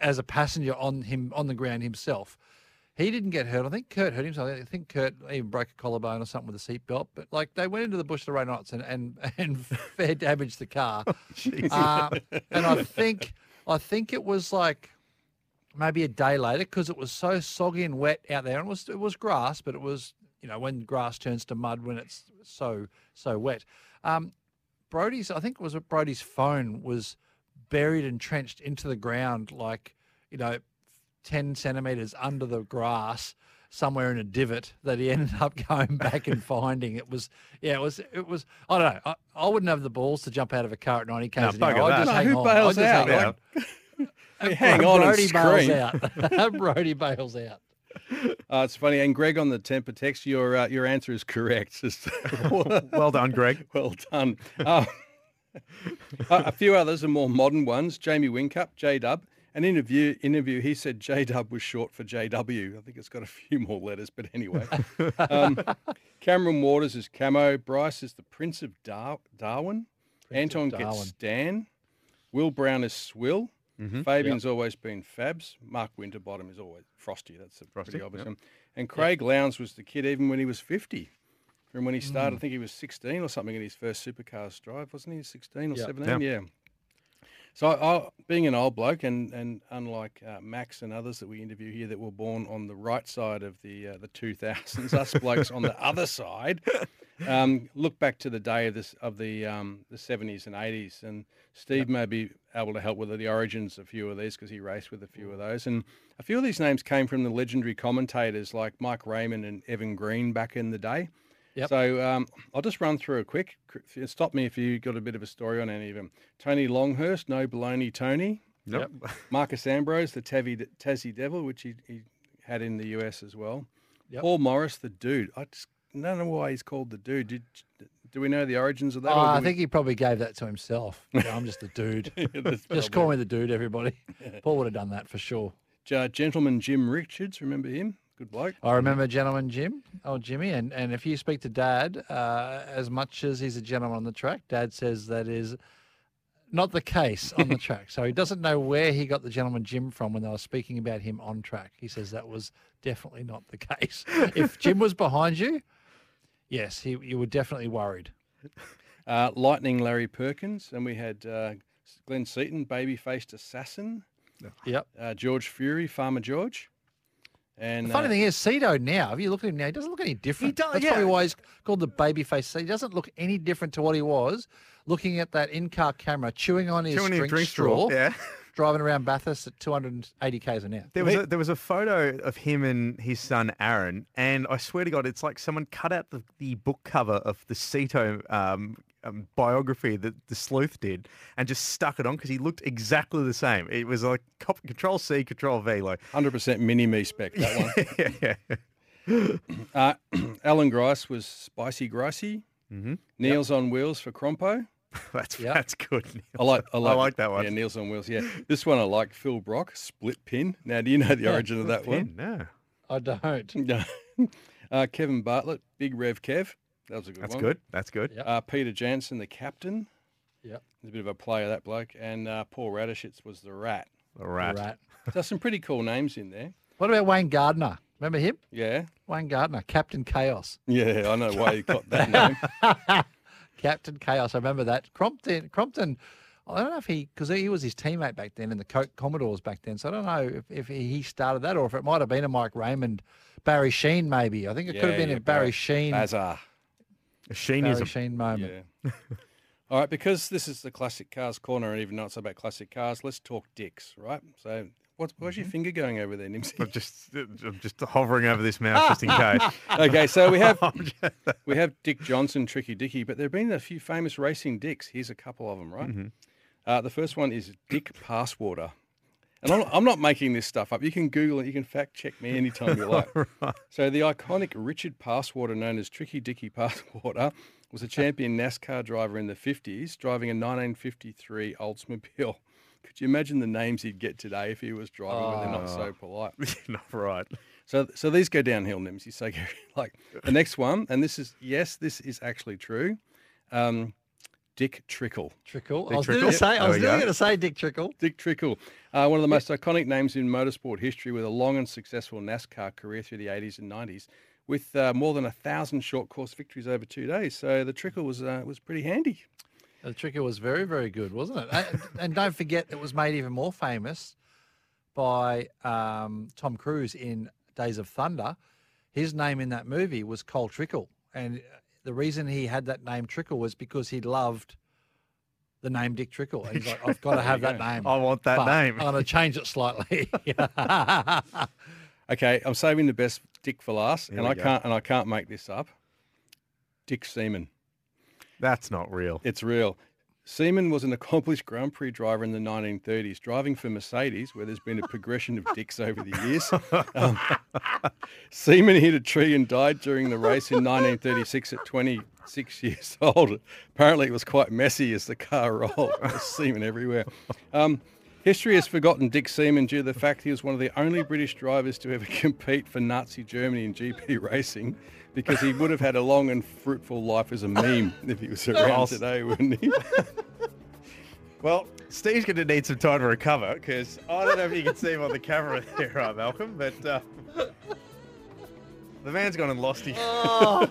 Speaker 2: as a passenger on him on the ground himself. He didn't get hurt. I think Kurt hurt himself. I think Kurt even broke a collarbone or something with a seatbelt. But like they went into the bush the right knots and and and fair damaged the car. uh, and I think I think it was like maybe a day later because it was so soggy and wet out there. And it was it was grass, but it was you know, when grass turns to mud when it's so so wet. Um, Brody's, I think it was Brody's phone was buried and trenched into the ground, like you know, ten centimeters under the grass, somewhere in a divot that he ended up going back and finding. It was, yeah, it was, it was. I don't know. I, I wouldn't have the balls to jump out of a car at ninety k's
Speaker 1: No,
Speaker 2: an hour. I'd just
Speaker 1: No,
Speaker 2: hang
Speaker 3: who
Speaker 2: on.
Speaker 3: bails out?
Speaker 2: hang on.
Speaker 3: Hey, hang on and
Speaker 2: Brody bails
Speaker 3: scream.
Speaker 2: out. Brody bails out.
Speaker 3: Uh, it's funny. And Greg on the temper text, your uh, your answer is correct.
Speaker 1: Well done, Greg.
Speaker 3: well done. Um, a, a few others are more modern ones. Jamie Whincup, J Dub. An interview interview. He said J Dub was short for JW. I think it's got a few more letters, but anyway. Um, Cameron Waters is Camo. Bryce is the Prince of Dar- Darwin. Anton
Speaker 2: Darwin.
Speaker 3: gets Stan. Will Brown is Swill. Fabian's always been Fabs. Mark Winterbottom is always Frosty. That's a
Speaker 1: Frosty,
Speaker 3: pretty obvious
Speaker 1: yep.
Speaker 3: one. And Craig Lowndes was the kid even when he was 50. From when he started, I think he was 16 or something in his first supercars drive, wasn't he? 16 or
Speaker 2: Yep.
Speaker 3: 17? Yeah. So, I, being an old bloke, and, and unlike uh, Max and others that we interview here that were born on the right side of the uh, the 2000s, us blokes on the other side, um, look back to the day of this of the um, the 70s and 80s, and Steve may be able to help with the origins of a few of these because he raced with a few of those, and a few of these names came from the legendary commentators like Mike Raymond and Evan Green back in the day.
Speaker 2: Yep.
Speaker 3: So um, I'll just run through a quick. Stop me if you got a bit of a story on any of them. Tony Longhurst, no baloney Tony.
Speaker 1: Nope.
Speaker 3: Marcos Ambrose, the Tavi, Tassie Devil, which he, he had in the US as well.
Speaker 2: Yep.
Speaker 3: Paul Morris, the dude. I just don't know why he's called the dude. Did, do we know the origins of that?
Speaker 2: Oh,
Speaker 3: or do
Speaker 2: I
Speaker 3: we-
Speaker 2: think he probably gave that to himself. Yeah, I'm just the dude.
Speaker 3: That's
Speaker 2: just call me the dude, everybody. Paul would have done that for sure.
Speaker 3: Gentleman Jim Richards, remember him? Good bloke.
Speaker 2: I remember gentleman Jim, oh Jimmy, and, and if you speak to Dad, uh, as much as he's a gentleman on the track, Dad says that is not the case on the track. So he doesn't know where he got the gentleman Jim from when they were speaking about him on track. He says that was definitely not the case. if Jim was behind you, yes, he you were definitely worried.
Speaker 3: Uh, Lightning Larry Perkins, and we had uh, Glenn Seton, baby-faced assassin.
Speaker 2: Yep.
Speaker 3: Uh, George Fury, Farmer George. And
Speaker 2: The funny
Speaker 3: uh,
Speaker 2: thing is, Cedo now, if you look at him now, he doesn't look any different.
Speaker 1: He does-
Speaker 2: That's
Speaker 1: yeah.
Speaker 2: probably why he's called the baby face. He doesn't look any different to what he was looking at that in-car camera, chewing on his
Speaker 1: Chewing
Speaker 2: drink,
Speaker 1: drink
Speaker 2: straw,
Speaker 1: straw, yeah.
Speaker 2: driving around Bathurst at 280 k's an hour.
Speaker 1: There was a, there was a photo of him and his son Aaron, and I swear to God, it's like someone cut out the, the book cover of the Ceto um, um, biography that the sleuth did and just stuck it on because he looked exactly the same. It was like cop, Control C, Control V, like
Speaker 3: 100% mini me spec, that one.
Speaker 1: yeah, yeah.
Speaker 3: Uh, Allan Grice was Spicy Gricey.
Speaker 1: Mhm.
Speaker 3: Neil's on Wheels for Crompo.
Speaker 1: That's
Speaker 2: Yep.
Speaker 1: that's good.
Speaker 3: I like, I like,
Speaker 1: like that one.
Speaker 3: Yeah, Neil's on Wheels. Yeah, this one I like. Phil Brock, Split Pin. Now, do you know the origin of that one?
Speaker 1: No.
Speaker 2: I don't.
Speaker 3: No. uh, Kevin Bartlett, Big Rev Kev. That was a good one.
Speaker 1: That's
Speaker 3: one.
Speaker 1: good. That's good.
Speaker 2: Yep.
Speaker 3: Uh, Peter Janson, the captain.
Speaker 2: Yeah.
Speaker 3: He's a bit of a player, that bloke. And uh, Paul Radisich was the rat.
Speaker 1: The rat.
Speaker 2: Rat.
Speaker 3: There's some pretty cool names in there.
Speaker 2: What about Wayne Gardner? Remember him?
Speaker 3: Yeah.
Speaker 2: Wayne Gardner, Captain Chaos.
Speaker 3: Yeah, I know why he got that name.
Speaker 2: Captain Chaos. I remember that. Crompton. Crompton. I don't know if he, because he was his teammate back then in the Co- Commodores back then. So I don't know if, if he started that or if it might have been a Mike Raymond, Barry Sheene maybe. I think it could have been
Speaker 3: yeah,
Speaker 2: a Barry
Speaker 3: Barry-
Speaker 2: Sheene,
Speaker 3: Bazaar.
Speaker 1: Sheen is a
Speaker 2: Sheen moment.
Speaker 3: Yeah. All right, because this is the classic cars corner, and even though it's about classic cars, let's talk dicks, right? So, what's where's
Speaker 2: Mm-hmm.
Speaker 3: your finger going over there, Nimsy?
Speaker 1: I'm just I'm just hovering over this mouse just in case.
Speaker 3: okay, so we have we have Dick Johnson, Tricky Dicky, but there have been a few famous racing dicks. Here's a couple of them, right?
Speaker 2: Mm-hmm.
Speaker 3: Uh, the first one is Dick Passwater. And I'm, I'm not making this stuff up. You can Google it. You can fact check me anytime you like. right. So the iconic Richard Passwater, known as Tricky Dicky Passwater, was a champion NASCAR driver in the 50s, driving a 1953 Oldsmobile. Could you imagine the names he'd get today if he was driving where they're not so polite?
Speaker 1: Not right.
Speaker 3: So, so these go downhill, Nims. You say, like the next one, and this is yes, this is actually true. Um, Dick Trickle.
Speaker 2: Trickle.
Speaker 1: Dick
Speaker 2: I was going to say, I was going to say Dick Trickle.
Speaker 3: Dick Trickle, uh, one of the most iconic names in motorsport history, with a long and successful NASCAR career through the 80s and 90s, with uh, more than a thousand short course victories over two days. So the Trickle was uh, was pretty handy.
Speaker 2: The Trickle was very, very good, wasn't it? and, and don't forget, it was made even more famous by um, Tom Cruise in Days of Thunder. his name in that movie was Cole Trickle, and the reason he had that name Trickle was because he loved the name Dick Trickle. And he's like, I've got to have that name.
Speaker 1: I want that
Speaker 2: But
Speaker 1: name.
Speaker 2: I'm going to change it slightly.
Speaker 3: Okay, I'm saving the best Dick for last,
Speaker 1: Here
Speaker 3: and I
Speaker 1: go.
Speaker 3: can't and I can't make this up. Dick Seaman.
Speaker 1: That's not real.
Speaker 3: It's real. Seaman was an accomplished Grand Prix driver in the 1930s, driving for Mercedes, where there's been a progression of dicks over the years. Um, Seaman hit a tree and died during the race in 1936 at 26 years old. Apparently, it was quite messy as the car rolled. Semen everywhere. Um, history has forgotten Dick Seaman due to the fact he was one of the only British drivers to ever compete for Nazi Germany in GP racing. Because he would have had a long and fruitful life as a meme if he was around today, wouldn't he?
Speaker 1: Well, Steve's going to need some time to recover because I don't know if you can see him on the camera there, right, Malcolm, but uh, the man's gone and lost his.
Speaker 2: oh,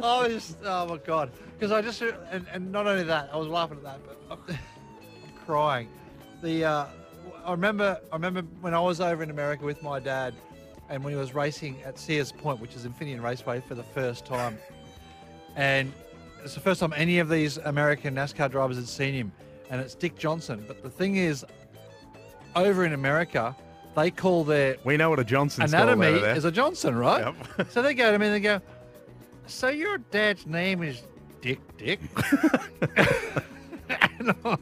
Speaker 2: I was, oh my god! Because I just and, and not only that, I was laughing at that, but I'm, I'm crying. The uh, I remember I remember when I was over in America with my dad, and when he was racing at Sears Point, which is Infineon Raceway, for the first time, and it's the first time any of these American NASCAR drivers had seen him, and it's Dick Johnson. But the thing is, over in America, they call their
Speaker 1: We know what a Johnson
Speaker 2: anatomy is a Johnson, right? so they go to me and they go, "So your dad's name is Dick Dick?" and, I,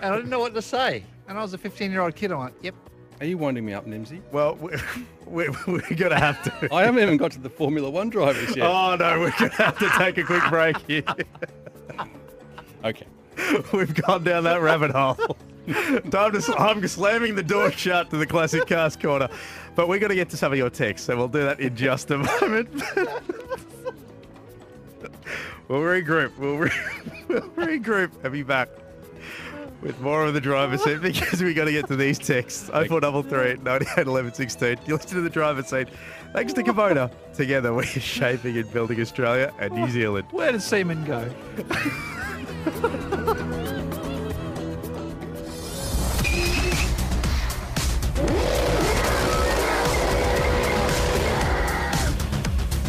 Speaker 2: and I didn't know what to say. And I was a 15-year-old kid. I'm like, "Yep."
Speaker 3: Are you winding me up, Nimsy?
Speaker 1: Well, we, we, we're going to have to.
Speaker 3: I haven't even got to the Formula One drivers yet.
Speaker 1: Oh, no, we're going to have to take a quick break here.
Speaker 3: Okay.
Speaker 1: We've gone down that rabbit hole. Time to. sl- I'm slamming the door shut to the classic cast corner, but we're going to get to some of your texts, so we'll do that in just a moment. we'll regroup. We'll, re- we'll regroup and be back with more of the driver's seat because we got to get to these texts. 0433 98 11 16. You listen to the driver's seat. Thanks to Kubota. Together, we're shaping and building Australia and New Zealand.
Speaker 2: Where did Seaman go?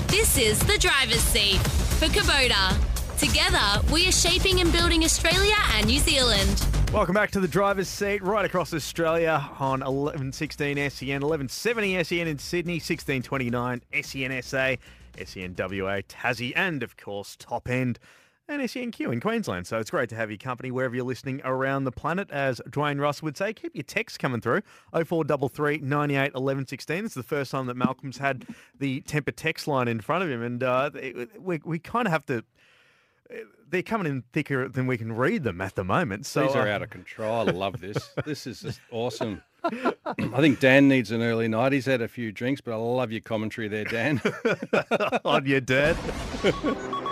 Speaker 6: This is the driver's seat for Kubota. Together, we are shaping and building Australia and New Zealand.
Speaker 1: Welcome back to the driver's seat right across Australia on 1116 SEN, 1170 SEN in Sydney, 1629 SEN SA, SEN Tassie, and of course, top end and SENQ in Queensland. So it's great to have your company wherever you're listening around the planet. As Dwayne Russ would say, keep your texts coming through 0433 98 11 16. It's the first time that Malcolm's had the temper text line in front of him, and uh, it- we, we kind of have to. They're coming in thicker than we can read them at the moment. So
Speaker 3: These are
Speaker 1: uh,
Speaker 3: out of control. I love this. This is just awesome. I think Dan needs an early night. He's had a few drinks, but I love your commentary there, Dan.
Speaker 1: on your dad.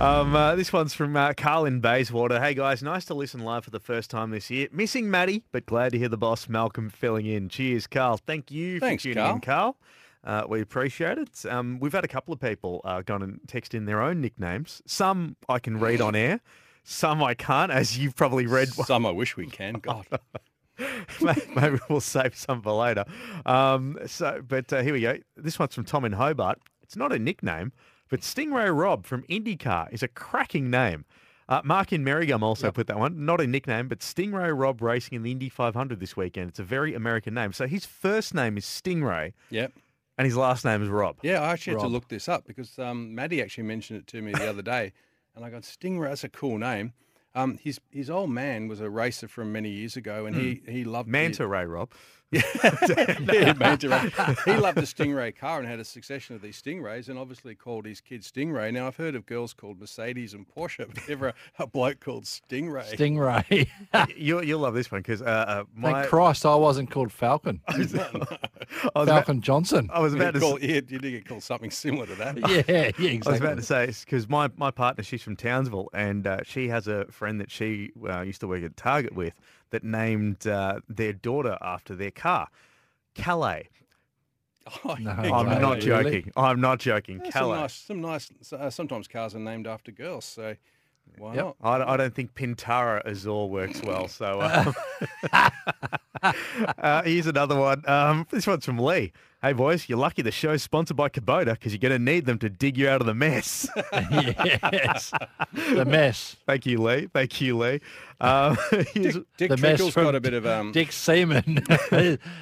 Speaker 1: Um, uh, this one's from uh, Carl in Bayswater. Hey guys, nice to listen live for the first time this year. Missing Maddie, but glad to hear the boss Malcolm filling in. Cheers, Carl. Thank you
Speaker 3: Thanks,
Speaker 1: for tuning
Speaker 3: Carl.
Speaker 1: in, Carl. Uh, we appreciate it. Um, we've had a couple of people uh, gone and text in their own nicknames. Some I can read on air, some I can't, as you've probably read.
Speaker 3: Some I wish we can. God.
Speaker 1: Maybe we'll save some for later. Um, so, but uh, here we go. This one's from Tom in Hobart. It's not a nickname, but Stingray Robb from IndyCar is a cracking name. Uh, Mark in Merrigum also put that one. Not a nickname, but Stingray Robb racing in the Indy 500 this weekend. It's a very American name. So his first name is Stingray,
Speaker 3: Yep.
Speaker 1: And his last name is Robb.
Speaker 3: Yeah, I actually had to look this up because um, Maddie actually mentioned it to me the other day, and I got Stingray. That's a cool name. Um, his his old man was a racer from many years ago, and he he loved the-
Speaker 1: Manta Ray Rob.
Speaker 3: yeah, Manta Ray. He loved the Stingray car and had a succession of these Stingrays, and obviously called his kid Stingray. Now I've heard of girls called Mercedes and Porsche, but never a bloke called Stingray.
Speaker 2: Stingray.
Speaker 1: you, you'll love this one because uh, uh, my.
Speaker 2: Thank Christ I wasn't called Falcon.
Speaker 1: I was about-
Speaker 2: Falcon Johnson.
Speaker 1: I was
Speaker 3: You
Speaker 1: about to.
Speaker 3: call,
Speaker 1: s-
Speaker 3: you, you did get called something similar to that.
Speaker 2: Yeah, yeah, exactly.
Speaker 1: I was about to say because my, my partner she's from Townsville and uh, she has a friend that she uh, used to work at Target with that named uh, their daughter after their car, Calais.
Speaker 3: Oh,
Speaker 2: No,
Speaker 1: I'm
Speaker 2: Calais,
Speaker 1: not
Speaker 2: really?
Speaker 1: joking. I'm not joking.
Speaker 3: Yeah, some
Speaker 1: Calais.
Speaker 3: nice, some nice. Uh, sometimes cars are named after girls, so why
Speaker 2: Yep.
Speaker 3: not?
Speaker 1: I, I don't think Pintara Azor works well. So um, uh, here's another one. Um, this one's from Lee. Hey, boys, you're lucky the show's sponsored by Kubota because you're going to need them to dig you out of the mess.
Speaker 2: yes, the mess.
Speaker 1: Thank you, Lee. Thank you, Lee. Um, here's-
Speaker 3: Dick
Speaker 2: the mess
Speaker 3: Trickle's
Speaker 2: from
Speaker 3: got a bit of um.
Speaker 2: Dick Seaman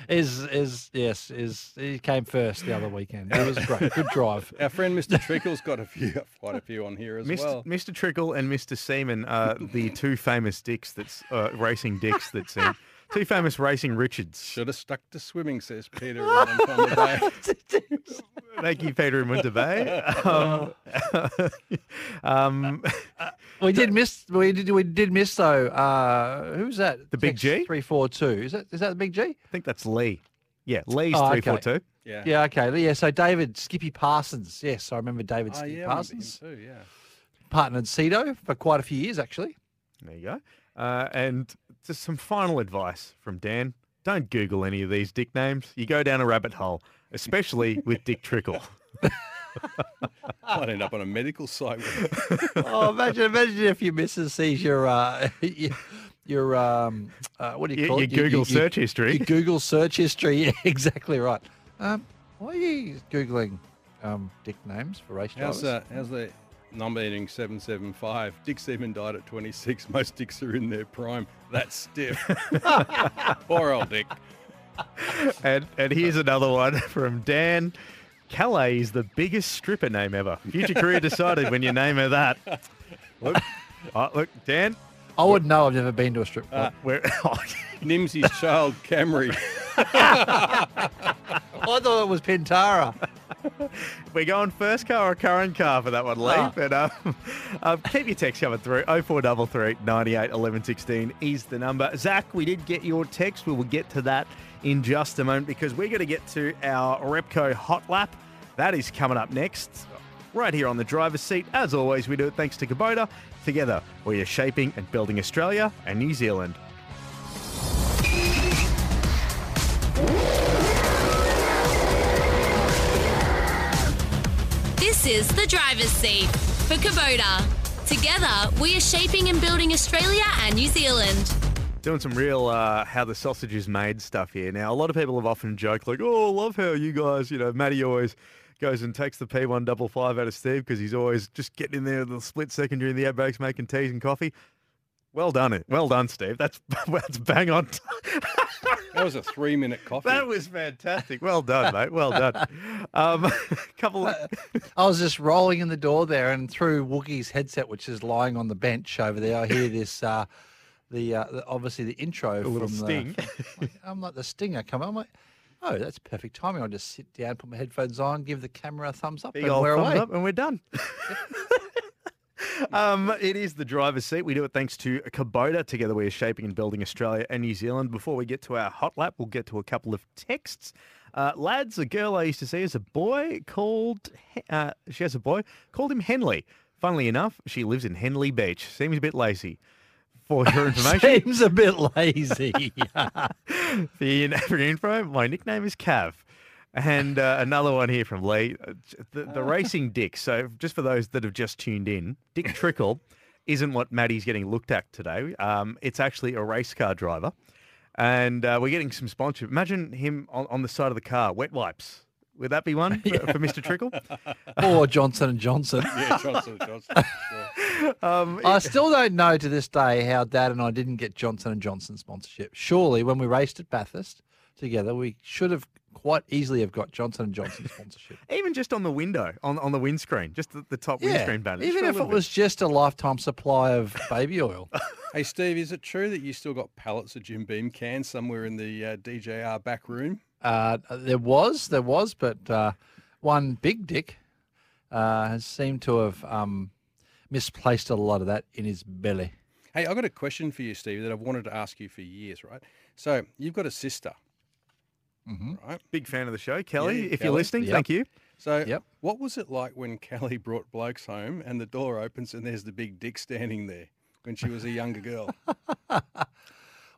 Speaker 2: is is yes is he came first the other weekend. It was great, good drive.
Speaker 3: Our friend Mr. Trickle's got a few, quite a few on here as
Speaker 1: Mr.
Speaker 3: well.
Speaker 1: Mr. Trickle and Mr. Seaman are the two famous dicks that's uh, racing dicks that's in. Two famous racing Richards.
Speaker 3: Should have stuck to swimming, says Peter. and Tom Bay.
Speaker 1: Thank you, Peter and Winter Bay. Um, um,
Speaker 2: We did miss. We did. We did miss though. Uh, who's that?
Speaker 1: The Big G?
Speaker 2: Three four two. Is that is that the Big G?
Speaker 1: I think that's Lee. Yeah, Lee's
Speaker 2: Oh, okay.
Speaker 1: 342.
Speaker 3: Yeah.
Speaker 2: Yeah. Okay. Yeah. So David Skippy Parsons. Yes, I remember David
Speaker 3: Oh,
Speaker 2: Skippy
Speaker 3: yeah, I him
Speaker 2: Parsons.
Speaker 3: too. Yeah.
Speaker 2: Partnered Cedo for quite a few years actually.
Speaker 1: There you go. Uh, and just some final advice from Dan. Don't Google any of these dick names. You go down a rabbit hole, especially with Dick Trickle.
Speaker 3: Might end up on a medical site.
Speaker 2: Oh, imagine, imagine if your missus sees your uh, your, your um, uh, what do you
Speaker 1: Your-
Speaker 2: call
Speaker 1: your
Speaker 2: it?
Speaker 1: Google search history.
Speaker 2: Your Google search history. Yeah, exactly right. Um, why are you googling um, dick names for race
Speaker 3: how's
Speaker 2: drivers?
Speaker 3: uh, how's the number ending seven seven five? Dick Seaman died at twenty six. Most dicks are in their prime. That's stiff. Poor old Dick.
Speaker 1: and and here's another one from Dan. Calais is the biggest stripper name ever. Future career decided when you name her that. Look, oh, look, Dan.
Speaker 2: I wouldn't know. I've never been to a strip uh, club.
Speaker 1: Where, oh,
Speaker 3: Nimsy's child Camry.
Speaker 2: I thought it was Pintara.
Speaker 1: We're going first car or current car for that one, Lee.
Speaker 2: Ah.
Speaker 1: But um, um, keep your text coming through. 0433 98 11 16 is the number. Zach, we did get your text. We will get to that in just a moment because we're going to get to our Repco hot lap. That is coming up next, right here on the driver's seat. As always, we do it thanks to Kubota. Together, we are shaping and building Australia and New Zealand.
Speaker 6: Is the driver's seat for Kubota. Together, we are shaping and building Australia and New Zealand.
Speaker 1: Doing some real uh, how the sausage is made stuff here. Now, a lot of people have often joked, like, oh, I love how you guys, you know, Matty always goes and takes the P155 out of Steve because he's always just getting in there the split second during the ad breaks, making teas and coffee. Well done, it. Well done, Steve. That's that's bang on.
Speaker 3: That was a three minute coffee.
Speaker 1: that was fantastic. Well done, mate. Well done. Um, couple. Of,
Speaker 2: I was just rolling in the door there, and through Wookie's headset, which is lying on the bench over there, I hear this. Uh, the, uh, the obviously the intro
Speaker 1: A
Speaker 2: from
Speaker 1: sting.
Speaker 2: The, I'm like the stinger coming. I'm like, oh, that's perfect timing. I'll just sit down, put my headphones on, give the camera a thumbs up,
Speaker 1: Big
Speaker 2: and we're
Speaker 1: thumbs
Speaker 2: away.
Speaker 1: up and we're done. Um, it is the driver's seat. We do it thanks to Kubota. Together we are shaping and building Australia and New Zealand. Before we get to our hot lap, we'll get to a couple of texts. Uh, lads, a girl I used to see as a boy called, uh, she has a boy, called him Henley. Funnily enough, she lives in Henley Beach. Seems a bit lazy. For your information,
Speaker 2: Seems a bit lazy.
Speaker 1: for your, info, my nickname is Cav. And uh, another one here from Lee, uh, the, the racing Dick. So, just for those that have just tuned in, Dick Trickle isn't what Maddie's getting looked at today. Um, it's actually a race car driver. And uh, we're getting some sponsorship. Imagine him on, on the side of the car, wet wipes. Would that be one for, for Mr. Trickle?
Speaker 2: or Johnson and Johnson.
Speaker 3: yeah, Johnson Johnson. Sure.
Speaker 1: Um,
Speaker 2: I still don't know to this day how Dad and I didn't get Johnson and Johnson sponsorship. Surely, when we raced at Bathurst together, we should have quite easily have got Johnson and Johnson sponsorship.
Speaker 1: even just on the window, on, on the windscreen, just the, the top windscreen banner.
Speaker 2: even if it
Speaker 1: bit.
Speaker 2: was just a lifetime supply of baby oil.
Speaker 3: Hey, Steve, is it true that you still got pallets of Jim Beam cans somewhere in the uh, DJR back room?
Speaker 2: Uh, there was, there was, but uh, one big dick uh, has seemed to have um, misplaced a lot of that in his belly.
Speaker 3: Hey, I've got a question for you, Steve, that I've wanted to ask you for years, right? So you've got a sister, right?
Speaker 1: Big fan of the show. Kelly,
Speaker 3: Yeah,
Speaker 1: if you're listening,
Speaker 2: Yep.
Speaker 1: thank you.
Speaker 3: So
Speaker 2: Yep.
Speaker 3: what was it like when Kelly brought blokes home and the door opens and there's the big dick standing there when she was a younger girl?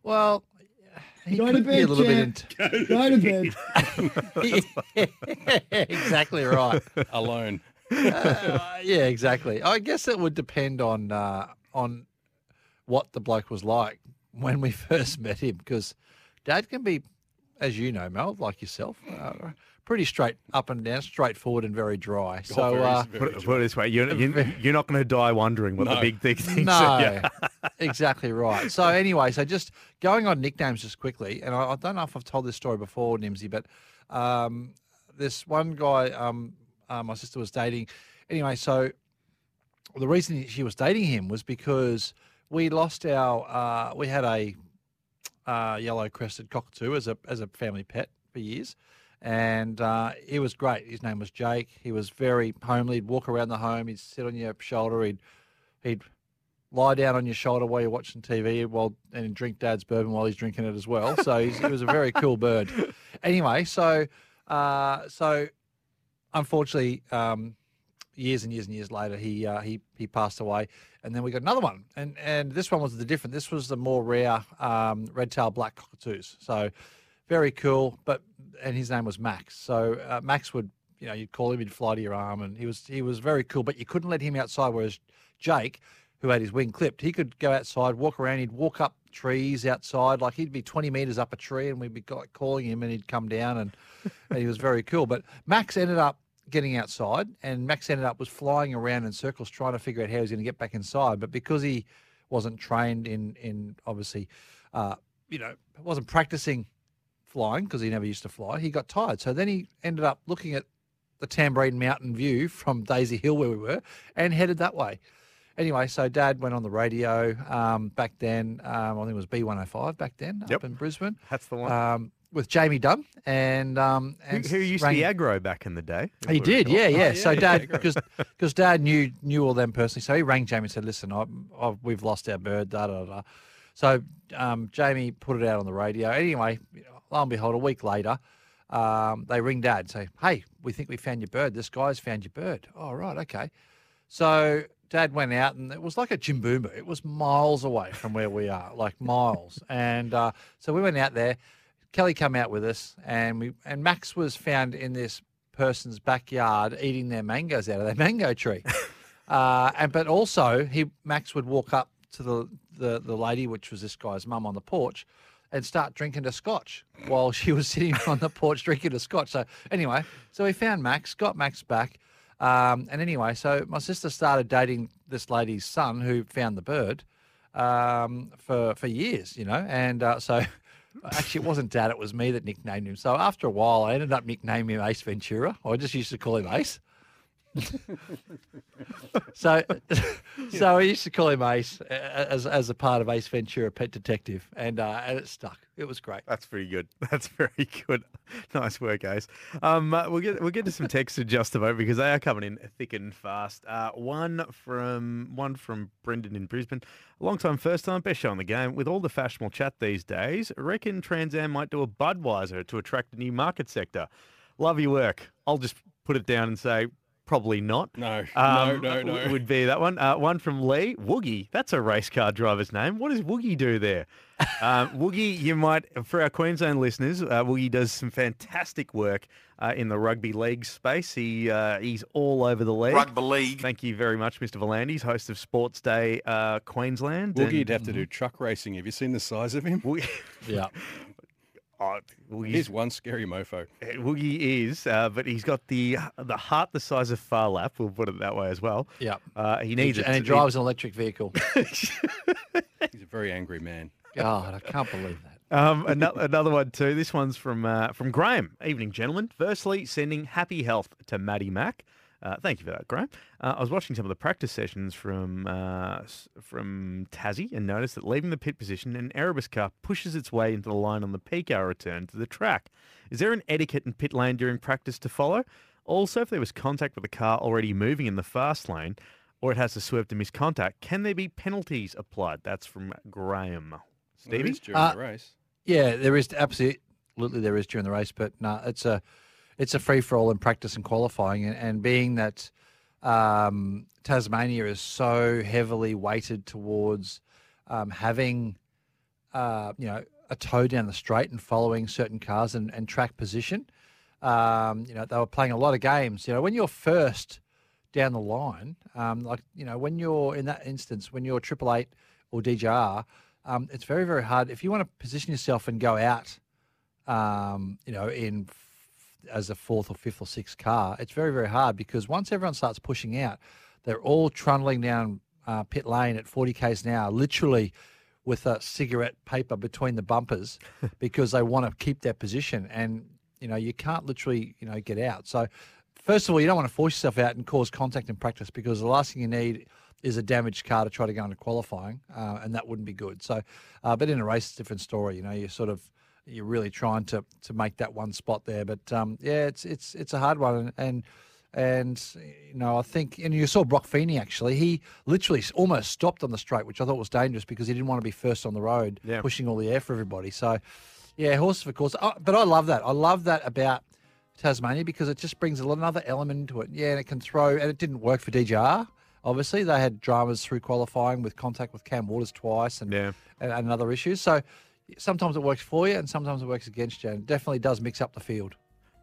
Speaker 2: Well, he
Speaker 10: Go to
Speaker 2: could be a
Speaker 10: bed,
Speaker 2: little
Speaker 10: Jack.
Speaker 2: bit
Speaker 10: Go to bed.
Speaker 2: into. exactly right.
Speaker 3: Alone.
Speaker 2: Uh, yeah, exactly. I guess it would depend on uh, on what the bloke was like when we first met him, because Dad can be as you know, Mel, like yourself, uh, pretty straight up and down, straightforward and very dry. So,
Speaker 3: very-
Speaker 2: uh,
Speaker 1: Put it, put it this way, you're, you're, you're not going to die wondering what the big thing is.
Speaker 2: no,
Speaker 1: of
Speaker 2: exactly right. So anyway, so just going on nicknames just quickly, and I, I don't know if I've told this story before, Nimsy, but um, this one guy um, uh, my sister was dating. Anyway, so the reason she was dating him was because we lost our uh, we had a uh, yellow crested cockatoo as a as a family pet for years, and uh, he was great. His name was Jake. He was very homely. He'd walk around the home. He'd sit on your shoulder. He'd he'd lie down on your shoulder while you're watching TV while and drink Dad's bourbon while he's drinking it as well. So he's, he was a very cool bird. Anyway, so uh, so unfortunately, um, years and years and years later, he uh, he he passed away, and then we got another one, and and this one was the different. This was the more rare um, red-tailed black cockatoos. So very cool, but and his name was Max. So uh, Max would you know you'd call him, he'd fly to your arm, and he was he was very cool, but you couldn't let him outside. Whereas Jake, who had his wing clipped, he could go outside, walk around, he'd walk up trees outside, like he'd be 20 meters up a tree, and we'd be calling him, and he'd come down, and, and he was very cool. But Max ended up getting outside, and Max ended up was flying around in circles trying to figure out how he was going to get back inside. But because he wasn't trained in in obviously, uh, you know, wasn't practicing flying because he never used to fly, he got tired. So then he ended up looking at the Tamborine Mountain view from Daisy Hill where we were, and headed that way. Anyway, so Dad went on the radio um, back then. Um, I think it was B105 back then
Speaker 1: Yep.
Speaker 2: up in Brisbane.
Speaker 1: That's the one.
Speaker 2: Um, with Jamie Dunn and um,
Speaker 1: who,
Speaker 2: and
Speaker 1: who used
Speaker 2: rang-
Speaker 1: the aggro back in the day?
Speaker 2: he did, yeah, yeah.
Speaker 3: Oh,
Speaker 2: so dad, because because dad knew knew all them personally, so he rang Jamie and said, "Listen, I, I, we've lost our bird." Da da da. So um, Jamie put it out on the radio. Anyway, lo and behold, a week later, um, they ring dad, and say, "Hey, we think we found your bird. This guy's found your bird." Oh right, okay. So dad went out, and it was like a Jimboomba. It was miles away from where we are, like miles. and uh, so we went out there. Kelly come out with us, and we and Max was found in this person's backyard eating their mangoes out of their mango tree. uh, and but also he Max would walk up to the, the the lady, which was this guy's mum, on the porch, and start drinking a scotch while she was sitting on the porch drinking a scotch. So anyway, so we found Max, got Max back. Um, and anyway, so my sister started dating this lady's son who found the bird um, for for years, you know, and uh, so actually it wasn't Dad, it was me that nicknamed him. So after a while, I ended up nicknaming him Ace Ventura. I just used to call him Ace. so, so I used to call him Ace as as a part of Ace Ventura Pet Detective, and uh, and it stuck. It was great.
Speaker 1: That's pretty good. That's very good. Nice work, Ace. Um, uh, we'll get we'll get to some texts in just a moment because they are coming in thick and fast. Uh, one from one from Brendan in Brisbane, long time, first time, best show on the game. With all the fashionable chat these days, reckon Trans Am might do a Budweiser to attract a new market sector. Love your work. I'll just put it down and say. Probably not.
Speaker 3: No,
Speaker 1: Um,
Speaker 3: no, no, no.
Speaker 1: Would be that one. Uh, one from Lee Woogie. That's a race car driver's name. What does Woogie do there? Um, Woogie, you might, for our Queensland listeners, uh, Woogie does some fantastic work uh, in the rugby league space. He uh, he's all over the league.
Speaker 8: Rugby league.
Speaker 1: Thank you very much, Mr. Volandis, host of Sports Day uh, Queensland.
Speaker 3: Woogie'd
Speaker 1: and-
Speaker 3: have to do truck racing. Have you seen the size of him?
Speaker 1: Woogie,
Speaker 2: Yeah.
Speaker 1: oh, Woogie's-
Speaker 3: He's one scary mofo.
Speaker 1: Uh, Woogie is, uh, but he's got the the heart the size of Phar Lap. We'll put it that way as well.
Speaker 2: Yeah.
Speaker 1: Uh, he needs it.
Speaker 2: and he
Speaker 1: to-
Speaker 2: drives an electric vehicle.
Speaker 3: He's a very angry man.
Speaker 2: God, I can't believe that.
Speaker 1: Um, another, another one too. This one's from uh, from Graham. Evening, gentlemen. Firstly, sending happy health to Maddie Mack. Uh, thank you for that, Graham. Uh, I was watching some of the practice sessions from uh, from Tassie and noticed that leaving the pit position, an Erebus car pushes its way into the line on the peak hour return to the track. Is there an etiquette in pit lane during practice to follow? Also, if there was contact with a car already moving in the fast lane, or it has to swerve to miss contact, can there be penalties applied? That's from Graham.
Speaker 3: Well,
Speaker 1: Stevie?
Speaker 3: it is during
Speaker 2: Uh,
Speaker 3: the race.
Speaker 2: Yeah, there is absolutely there is during the race, but no, it's a it's a free for all in practice and qualifying, and, and being that um, Tasmania is so heavily weighted towards um, having uh, you know a toe down the straight and following certain cars and, and track position. Um, you know they were playing a lot of games. You know when you're first down the line, um, like you know when you're in that instance when you're Triple Eight or DJR, um, it's very very hard if you want to position yourself and go out um, you know, in as a fourth or fifth or sixth car, it's very very hard because once everyone starts pushing out, they're all trundling down uh, pit lane at 40 k's an hour, literally with a cigarette paper between the bumpers because they want to keep their position and you know you can't literally you know get out. So first of all you don't want to force yourself out and cause contact in practice because the last thing you need is a damaged car to try to go into qualifying uh, and that wouldn't be good. So uh, but in a race it's a different story you know you're sort of you're really trying to to make that one spot there but um, yeah it's it's it's a hard one and, and you know, I think, and you saw Broc Feeney actually. He literally almost stopped on the straight, which I thought was dangerous because he didn't want to be first on the road,
Speaker 1: Yeah.
Speaker 2: pushing all the air for everybody. So, yeah, horses for course. Oh, but I love that. I love that about Tasmania because it just brings another element into it. Yeah, and it can throw, and it didn't work for DJR. Obviously, they had dramas through qualifying with contact with Cam Waters twice and, and, and other issues. So sometimes it works for you, and sometimes it works against you. And it definitely does mix up the field.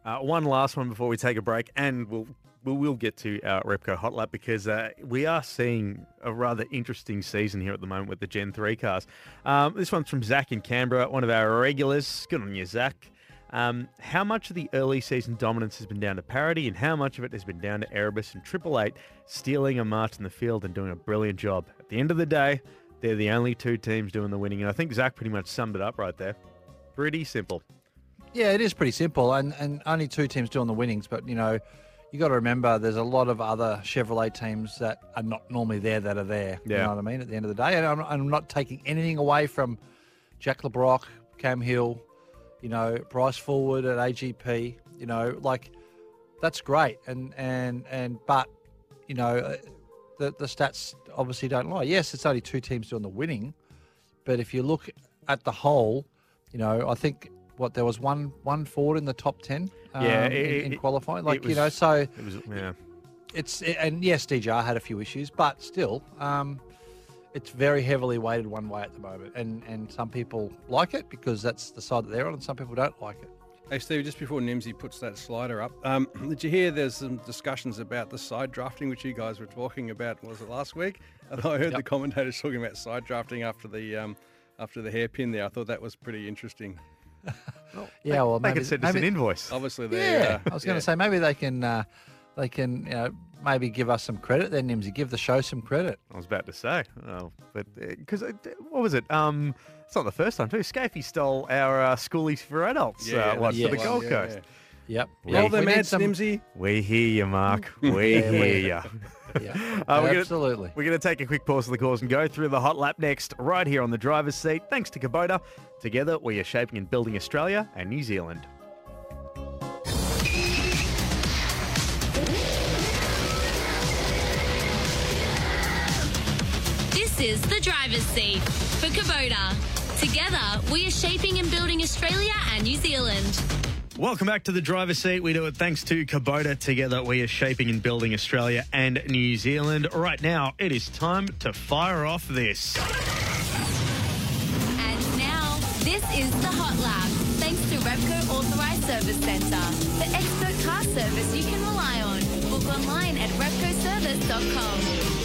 Speaker 1: Uh, one last one before we take a break, and we'll we will get to our Repco Hot Lap because uh, we are seeing a rather interesting season here at the moment with the Gen 3 cars. Um, this one's from Zach in Canberra, one of our regulars. Good on you, Zach. Um, how much of the early season dominance has been down to parity, and how much of it has been down to Erebus and Triple Eight stealing a march in the field and doing a brilliant job? At the end of the day, they're the only two teams doing the winning, and I think Zach pretty much summed it up right there. Pretty simple.
Speaker 2: Yeah, it is pretty simple, and and only two teams doing the winnings. But you know, you got to remember there's a lot of other Chevrolet teams that are not normally there that are there. You
Speaker 1: Yeah.
Speaker 2: know what I mean? At the end of the day, and I'm, I'm not taking anything away from Jack Le Brocq, Cam Hill, you know, Bryce Fullwood at AGP. You know, like that's great, and and and but you know, uh, the the stats obviously don't lie. Yes, it's only two teams doing the winning, but if you look at the whole, you know, I think what there was one one Ford in the top ten. Um,
Speaker 1: Yeah,
Speaker 2: in,
Speaker 1: it-
Speaker 2: in
Speaker 1: it-
Speaker 2: qualifying, like you know, so
Speaker 1: It was, yeah.
Speaker 2: it's and yes, DJR had a few issues, but still, um, it's very heavily weighted one way at the moment, and and some people like it because that's the side that they're on, and some people don't like it.
Speaker 3: Hey, Steve, just before Nimsy puts that slider up, um, did you hear there's some discussions about the side drafting, which you guys were talking about, was it last week? And I heard the commentators talking about side drafting after the um, after the hairpin there. I thought that was pretty interesting.
Speaker 2: Yeah, well,
Speaker 1: they
Speaker 2: maybe
Speaker 1: could send us an invoice.
Speaker 3: Obviously, they're,
Speaker 2: Yeah,
Speaker 3: uh,
Speaker 2: I was going to
Speaker 3: yeah.
Speaker 2: say maybe they can uh, they can you know maybe give us some credit then, Nimsy. Give the show some credit.
Speaker 1: I was about to say, oh, but because what was it? Um, it's not the first time too. Scafey stole our uh, schoolies for adults
Speaker 3: Yeah,
Speaker 1: uh, one
Speaker 3: that's
Speaker 1: for the
Speaker 3: the
Speaker 1: Gold
Speaker 3: one, yeah,
Speaker 1: Coast.
Speaker 2: Yep.
Speaker 3: Roll them
Speaker 2: we did
Speaker 3: ads,
Speaker 2: some-
Speaker 3: Nimsy.
Speaker 1: We hear you, Mark. We
Speaker 2: Yeah,
Speaker 1: hear you.
Speaker 2: Yeah,
Speaker 1: Uh, we're gonna-
Speaker 2: absolutely.
Speaker 1: We're going to take a quick pause of the course and go through the hot lap next, right here on the driver's seat. Thanks to Kubota. Together, we are shaping and building Australia and New Zealand.
Speaker 6: This is the driver's seat for Kubota. Together, we are shaping and building Australia and New Zealand.
Speaker 1: Welcome back to the driver's seat. We do it thanks to Kubota. Together, we are shaping and building Australia and New Zealand. Right now, it is time to fire off this.
Speaker 6: And now, this is the Hot Lap. Thanks to Repco Authorised Service Centre, the expert car service you can rely on. Book online at repcoservice.com.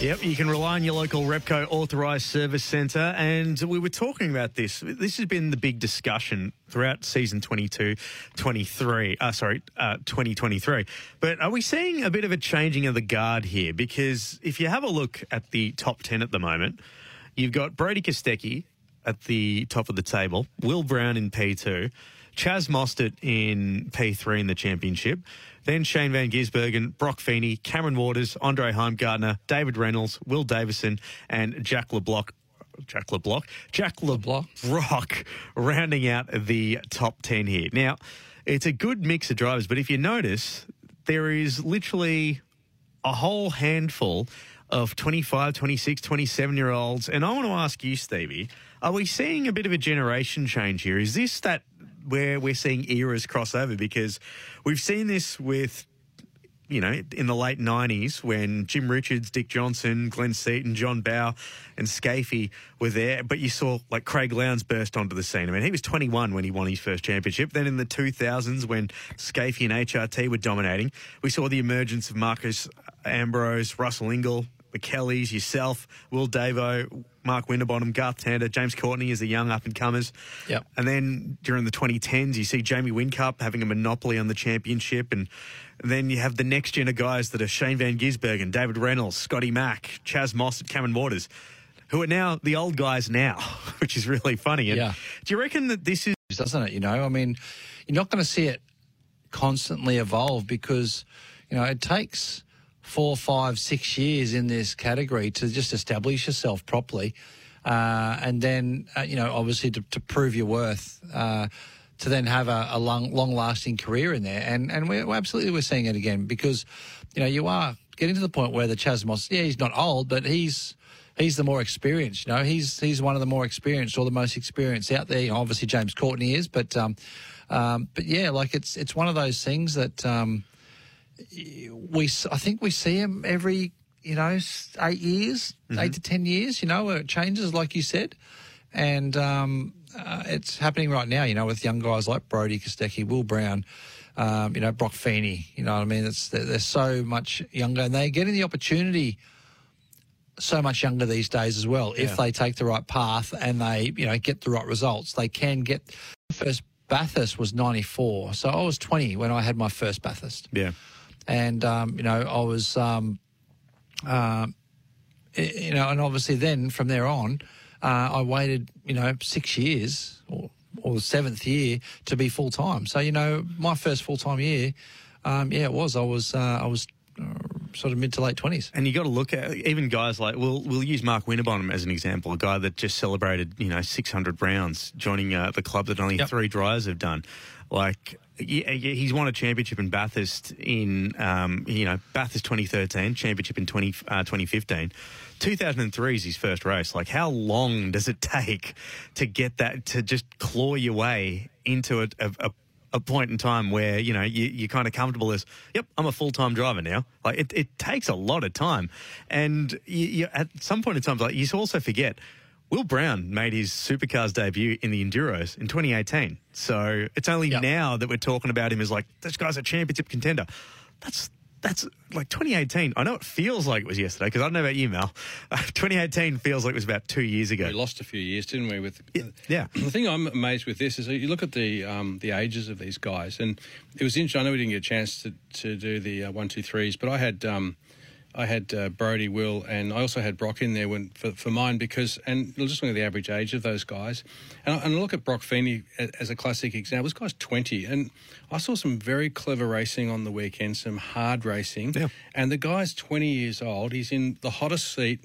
Speaker 1: Yep, you can rely on your local Repco authorised service centre. And we were talking about this. This has been the big discussion throughout season 22 23. Uh, sorry, uh, 2023. But are we seeing a bit of a changing of the guard here? Because if you have a look at the top 10 at the moment, you've got Brody Kostecki at the top of the table, Will Brown in P2. Chaz Mostert in P3 in the championship. Then Shane Van Gisbergen, Broc Feeney, Cameron Waters, Andre Heimgartner, David Reynolds, Will Davison, and Jack LeBlanc. Jack LeBlanc, Jack LeBlanc, rounding out the top 10 here. Now, it's a good mix of drivers, but if you notice, there is literally a whole handful of 25, 26, 27 year olds. And I want to ask you, Stevie, are we seeing a bit of a generation change here? Is this that where we're seeing eras cross over? Because we've seen this with you know, in the late 90s when Jim Richards, Dick Johnson, Glenn Seton, John Bowe, and Scafey were there. But you saw like Craig Lowndes burst onto the scene. I mean, he was 21 when he won his first championship. Then in the 2000s, when Scafey and HRT were dominating, we saw the emergence of Marcos Ambrose, Russell Ingall, the Kellys, yourself, Will Davo, Mark Winterbottom, Garth Tander, James Courtney as the young up and comers.
Speaker 2: Yep.
Speaker 1: And then during the 2010s, you see Jamie Whincup having a monopoly on the championship. And then you have the next gen of guys that are Shane Van Gisbergen, David Reynolds, Scotty Mack, Chaz Moss, and Cameron Waters, who are now the old guys now, which is really funny. And
Speaker 2: Yeah.
Speaker 1: Do you reckon that this is.
Speaker 2: doesn't it? You know, I mean, you're not going to see it constantly evolve because, you know, it takes four, five, six years in this category to just establish yourself properly. Uh, and then, uh, you know, obviously to, to prove your worth, uh, to then have a, a long, long-lasting career in there. And and we're, absolutely we're seeing it again because, you know, you are getting to the point where the Chas Moss, yeah, he's not old, but he's he's the more experienced. You know, he's he's one of the more experienced or the most experienced out there. You know, obviously, James Courtney is, but um, um, but yeah, like it's it's one of those things that um, we I think we see him every you know eight years, eight to ten years. You know, where it changes, like you said, and um, uh, it's happening right now. You know, with young guys like Brody Kostecki, Will Brown. Um, you know, Broc Feeney, you know what I mean? It's, they're, they're so much younger and they're getting the opportunity so much younger these days as well.
Speaker 1: Yeah.
Speaker 2: If they take the right path and they, you know, get the right results, they can get. First Bathurst was ninety four, so I was twenty when I had my first Bathurst,
Speaker 1: Yeah.
Speaker 2: And um, you know I was, um, y- you know, and obviously then from there on, uh, I waited, you know, six years or or the seventh year to be full time. So you know, my first full time year, um, yeah, it was. I was, uh, I was. Uh, sort of mid to late twenties.
Speaker 1: And you got to look at even guys like we'll we'll use Mark Winterbottom as an example, a guy that just celebrated you know 600 rounds, joining uh, the club that only
Speaker 2: Yep.
Speaker 1: three dryers have done. Like yeah, he's won a championship in Bathurst in um, you know Bathurst 2013, championship in 20, uh, 2015. 2003 is his first race. Like, how long does it take to get that to just claw your way into a, a, a point in time where you know you, you're kind of comfortable as yep i'm a full-time driver now like it, it takes a lot of time and you, you, at some point in time like you also forget will brown made his supercars debut in the enduros in 2018 so it's only now that we're talking about him as like this guy's a championship contender that's that's like 2018 i know it feels like it was yesterday because i don't know about you mel 2018 feels like it was about two years ago
Speaker 3: We lost a few years, didn't we? With
Speaker 1: yeah.
Speaker 3: The thing I'm amazed with this is that you look at the um, the ages of these guys, and it was interesting. I know we didn't get a chance to, to do the uh, one, two, threes, but I had um, I had uh, Brody, Will, and I also had Broc in there when for, for mine because and just look at the average age of those guys, and I, and I look at Broc Feeney as a classic example. This guy's 20, and I saw some very clever racing on the weekend, some hard racing, Yeah. and the guy's 20 years old. He's in the hottest seat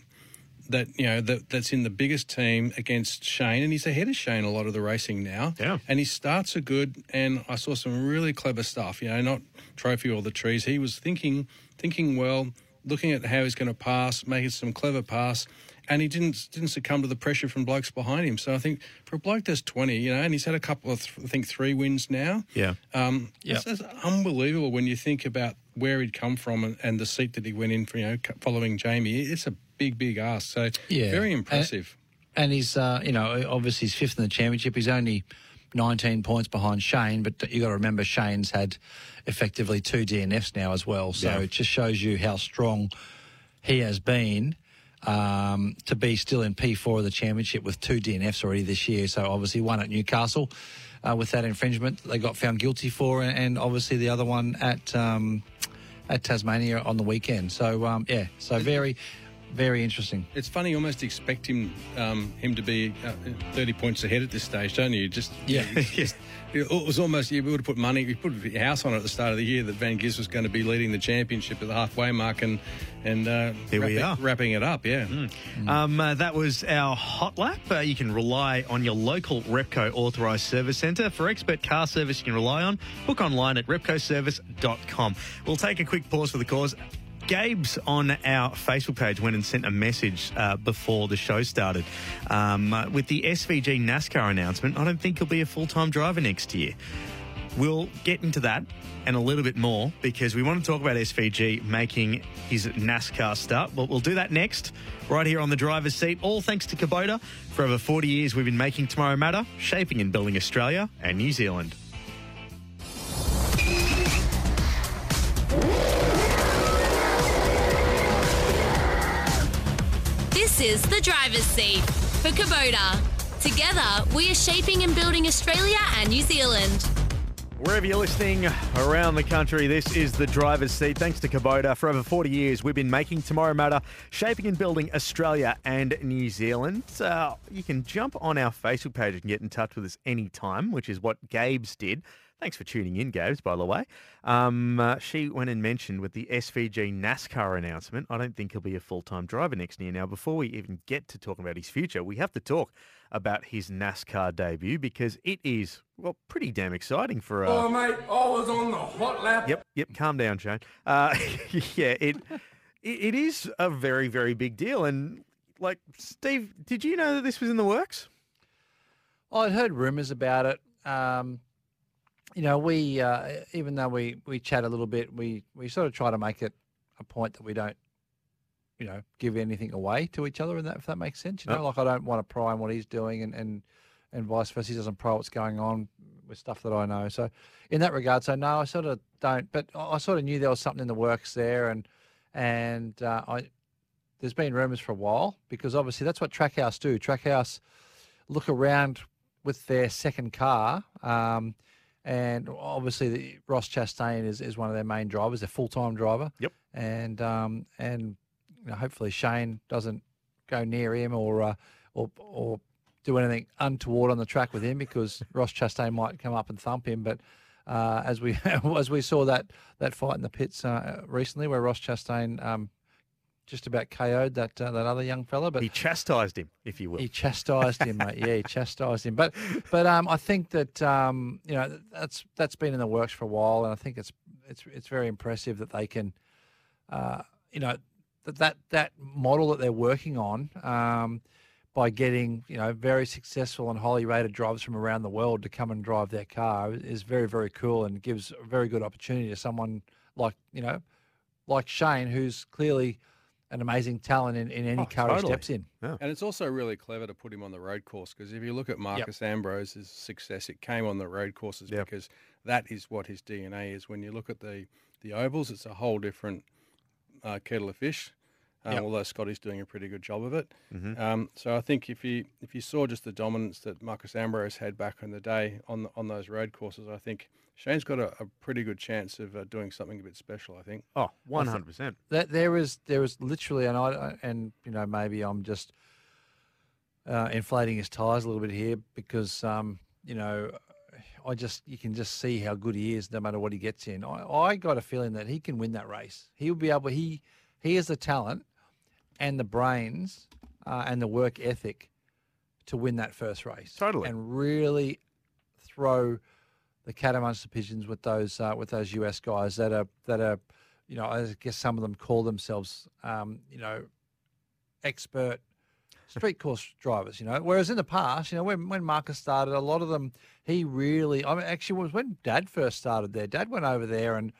Speaker 3: that you know that that's in the biggest team against Shane, and he's ahead of Shane a lot of the racing now.
Speaker 1: Yeah,
Speaker 3: and his starts are good, and I saw some really clever stuff. You know, not trophy or the trees. He was thinking thinking well, looking at how he's going to pass, making some clever pass. And he didn't didn't succumb to the pressure from blokes behind him. So I think for a bloke that's twenty, you know, and he's had a couple of I think three wins now.
Speaker 1: yeah
Speaker 3: Um,
Speaker 2: Yep.
Speaker 3: it's, it's unbelievable when you think about where he'd come from and, and the seat that he went in for, you know, following Jamie. It's a big, big ask. So
Speaker 2: Yeah.
Speaker 3: very
Speaker 2: And-
Speaker 3: impressive.
Speaker 2: And he's, uh, you know, obviously he's fifth in the championship. He's only 19 points behind Shane, but you got to remember Shane's had effectively two DNFs now as well. So
Speaker 1: Yeah.
Speaker 2: it just shows you how strong he has been um, to be still in P4 of the championship with two DNFs already this year. So obviously one at Newcastle uh, with that infringement they got found guilty for, and, and obviously the other one at um, at Tasmania on the weekend. So um, yeah, so very, very interesting.
Speaker 3: It's funny, you almost expect him um, him to be uh, 30 points ahead at this stage, don't you? Just
Speaker 2: Yeah.
Speaker 3: it's just- it was almost you would have put money, you put your house on it at the start of the year that Van Gis was going to be leading the championship at the halfway mark, and and uh,
Speaker 1: Here we
Speaker 3: wrapping,
Speaker 1: are.
Speaker 3: wrapping it up. Yeah.
Speaker 1: Um, uh, that was our hot lap. Uh, you can rely on your local Repco authorised service centre. For expert car service you can rely on, book online at repcoservice.com. We'll take a quick pause for the cause. Gabe's on our Facebook page went and sent a message uh, before the show started. Um, uh, with the SVG NASCAR announcement, I don't think he'll be a full time driver next year. We'll get into that and a little bit more because we want to talk about SVG making his NASCAR start. But we'll do that next, right here on the driver's seat. All thanks to Kubota. For over 40 years, we've been making tomorrow matter, shaping and building Australia and New Zealand.
Speaker 6: Is the driver's seat for Kubota. Together, we are shaping and building Australia and New Zealand.
Speaker 1: Wherever you're listening around the country, this is the driver's seat. Thanks to Kubota. For over 40 years, we've been making tomorrow matter, shaping and building Australia and New Zealand. Uh, you can jump on our Facebook page and get in touch with us anytime, which is what Gabes did. Thanks for tuning in, Gabes, by the way. Um, uh, she went and mentioned with the SVG NASCAR announcement, I don't think he'll be a full time driver next year. Now, before we even get to talking about his future, we have to talk about his NASCAR debut because it is, well, pretty damn exciting for. Uh,
Speaker 11: Oh, mate, I was on the hot lap.
Speaker 1: Yep, yep. Calm down, Shane. Uh, yeah, it, it it is a very very big deal. And like Steve, did you know that this was in the works?
Speaker 2: I'd heard rumours about it. Um, you know, we uh, even though we we chat a little bit, we we sort of try to make it a point that we don't, you know, give anything away to each other, and that if that makes sense. You know,
Speaker 1: No.
Speaker 2: like I don't want to pry on what he's doing, and and and vice versa. He doesn't pry what's going on with stuff that I know. So in that regard, so no, I sort of don't. But I I sort of knew there was something in the works there, and and uh, I there's been rumours for a while because obviously that's what Trackhouse do. Trackhouse look around with their second car. Um, and obviously, the, Ross Chastain is, is one of their main drivers, their full time driver.
Speaker 1: Yep.
Speaker 2: And um, and you know, hopefully Shane doesn't go near him or uh, or or do anything untoward on the track with him because Ross Chastain might come up and thump him. But uh, as we as we saw that that fight in the pits uh, recently, where Ross Chastain um, just about KO'd that uh, that other young fella, but
Speaker 1: he chastised him, if you will.
Speaker 2: He chastised him, mate. Yeah, he chastised him. But but um, I think that um, you know that's that's been in the works for a while, and I think it's it's it's very impressive that they can, uh, you know, that that that model that they're working on. Um, by getting you know very successful and highly rated drivers from around the world to come and drive their car is very very cool and gives a very good opportunity to someone like you know like Shane who's clearly an amazing talent in, in any
Speaker 3: Oh,
Speaker 2: car he steps in.
Speaker 3: And it's also really clever to put him on the road course because if you look at Marcos Ambrose's success, it came on the road courses because that is what his DNA is. When you look at the the ovals, it's a whole different uh, kettle of fish. Um,
Speaker 2: Yep.
Speaker 3: Although Scotty's doing a pretty good job of it,
Speaker 1: Mhm.
Speaker 3: um, so I think if you if you saw just the dominance that Marcos Ambrose had back in the day on the, on those road courses, I think Shane's got a, a pretty good chance of uh, doing something a bit special. I think.
Speaker 1: Oh, 100%.
Speaker 2: That there is there is literally, and I and you know maybe I'm just uh, inflating his tires a little bit here because um, you know I just you can just see how good he is no matter what he gets in. I, I got a feeling that he can win that race. He'll be able. He he has the talent and the brains uh, and the work ethic to win that first race.
Speaker 1: Totally.
Speaker 2: and really throw the cat amongst the pigeons with those uh, with those US guys that are that are you know I guess some of them call themselves um, you know expert street course drivers. You know, whereas in the past, you know, when when Marcos started, a lot of them he really I mean actually it was when Dad first started there. Dad went over there and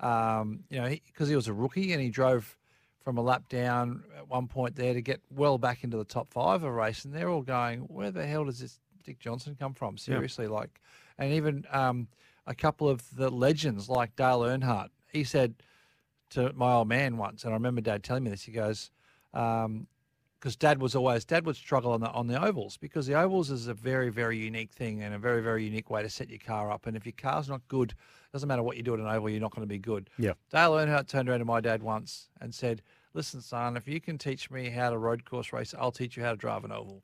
Speaker 2: um, you know because he, was a rookie and he drove from a lap down at one point there to get well back into the top five of a race, and they're all going, "Where the hell does this Dick Johnson come from?" Seriously, like, and even um, a couple of the legends like Dale Earnhardt, he said to my old man once, and I remember Dad telling me this. He goes, because Dad was always Dad would struggle on the on the ovals because the ovals is a very very unique thing and a very very unique way to set your car up. And if your car's not good, doesn't matter what you do at an oval, you're not going to be good.
Speaker 1: Yeah.
Speaker 2: Dale Earnhardt turned around to my dad once and said, "Listen, son, if you can teach me how to road course race, I'll teach you how to drive an oval."